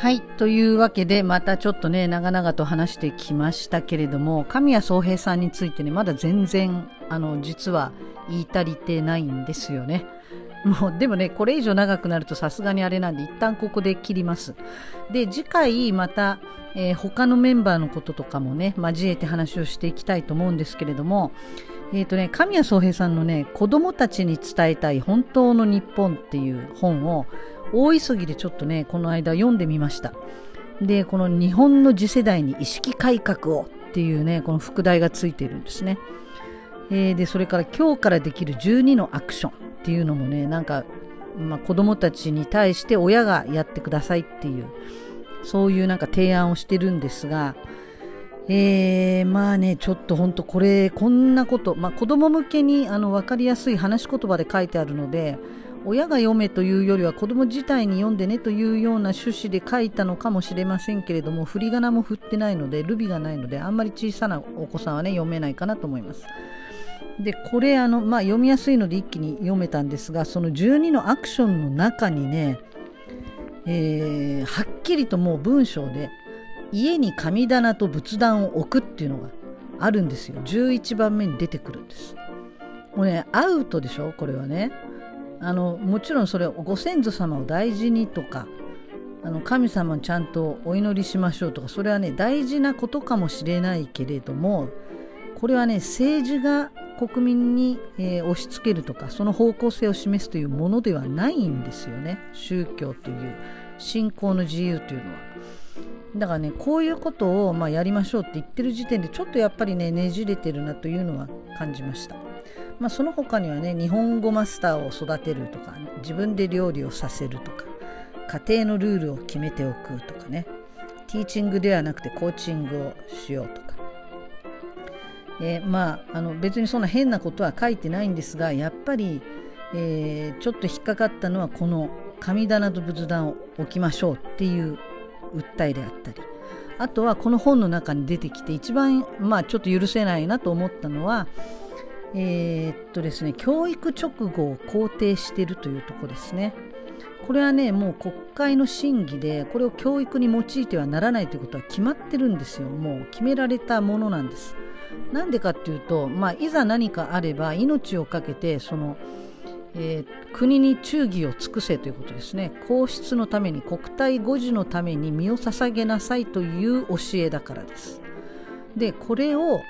はい。というわけで、またちょっとね、長々と話してきましたけれども、神谷宗平さんについてね、まだ全然、あの、実は言い足りてないんですよね。もう、でもね、これ以上長くなるとさすがにあれなんで、一旦ここで切ります。で、次回また、えー、他のメンバーのこととかもね、交えて話をしていきたいと思うんですけれども、えっ、ー、とね、神谷宗平さんのね、子供たちに伝えたい本当の日本っていう本を、大急ぎでちょっとねこの間読んでみました。でこの日本の次世代に意識改革をっていうねこの副題がついているんですね、えー、でそれから今日からできる12のアクションっていうのもねなんか、まあ、子供たちに対して親がやってくださいっていうそういうなんか提案をしてるんですがえー、まあね、ちょっと本当これ、こんなこと、まあ子供向けにあの分かりやすい話し言葉で書いてあるので、親が読めというよりは子供自体に読んでねというような趣旨で書いたのかもしれませんけれども振り仮名も振ってないのでルビがないのであんまり小さなお子さんはね読めないかなと思います。でこれあの、まあ、読みやすいので一気に読めたんですがその12のアクションの中にね、えー、はっきりともう文章で家に神棚と仏壇を置くっていうのがあるんですよ。11番目に出てくるんです。もうねアウトでしょこれはね。あのもちろんそれご先祖様を大事にとかあの神様にちゃんとお祈りしましょうとかそれはね大事なことかもしれないけれどもこれはね政治が国民に、えー、押し付けるとかその方向性を示すというものではないんですよね宗教という信仰の自由というのは。だからねこういうことを、まあ、やりましょうって言ってる時点でちょっとやっぱりねねじれてるなというのは感じました。まあ、その他にはね日本語マスターを育てるとか自分で料理をさせるとか家庭のルールを決めておくとかね。ティーチングではなくてコーチングをしようとか、えー、まああの別にそんな変なことは書いてないんですがやっぱり、えー、ちょっと引っかかったのはこの神棚と仏壇を置きましょうっていう訴えであったり。あとはこの本の中に出てきて一番まあちょっと許せないなと思ったのはえー、っとですね、教育直後を肯定しているというとこですね。これはね、もう国会の審議で、これを教育に用いてはならないということは決まってるんですよ。もう決められたものなんです。なんでかっていうと、まあ、いざ何かあれば命を懸けて、その、えー、国に忠義を尽くせということですね。皇室のために、国体護持のために身を捧げなさいという教えだからです。で、これを、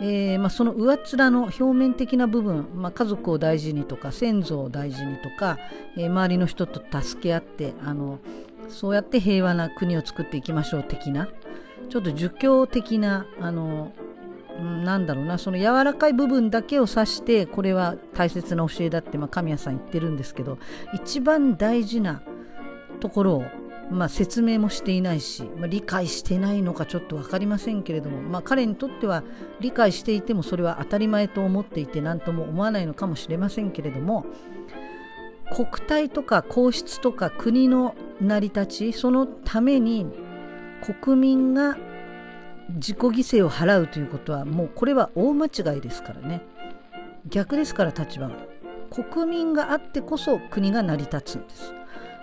えーまあ、その上っ面の表面的な部分、まあ、家族を大事にとか先祖を大事にとか、えー、周りの人と助け合ってあのそうやって平和な国を作っていきましょう的なちょっと儒教的なあのなんだろうなその柔らかい部分だけを指してこれは大切な教えだって、まあ、神谷さん言ってるんですけど一番大事なところを、まあ、説明もしていないし、まあ、理解してないのかちょっと分かりませんけれども、まあ、彼にとっては理解していてもそれは当たり前と思っていて何とも思わないのかもしれませんけれども国体とか皇室とか国の成り立ちそのために国民が自己犠牲を払うということはもうこれは大間違いですからね。逆ですから立場が。国民があってこそ国が成り立つんです。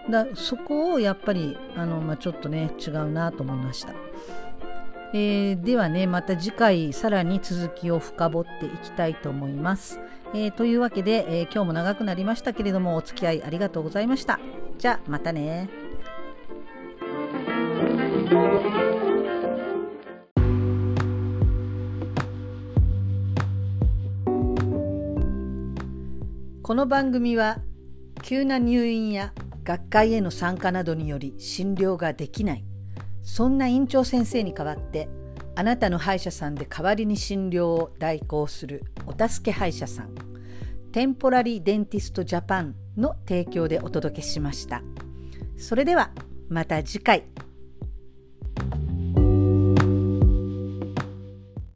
だそこをやっぱりあの、まあ、ちょっとね違うなと思いました、えー、ではねまた次回さらに続きを深掘っていきたいと思います、えー、というわけで、えー、今日も長くなりましたけれどもお付き合いありがとうございました。じゃあまたね。この番組は急な入院や学会への参加などにより診療ができないそんな院長先生に代わってあなたの歯医者さんで代わりに診療を代行するお助け歯医者さんテンポラリーデンティストジャパンの提供でお届けしました。それではまた次回。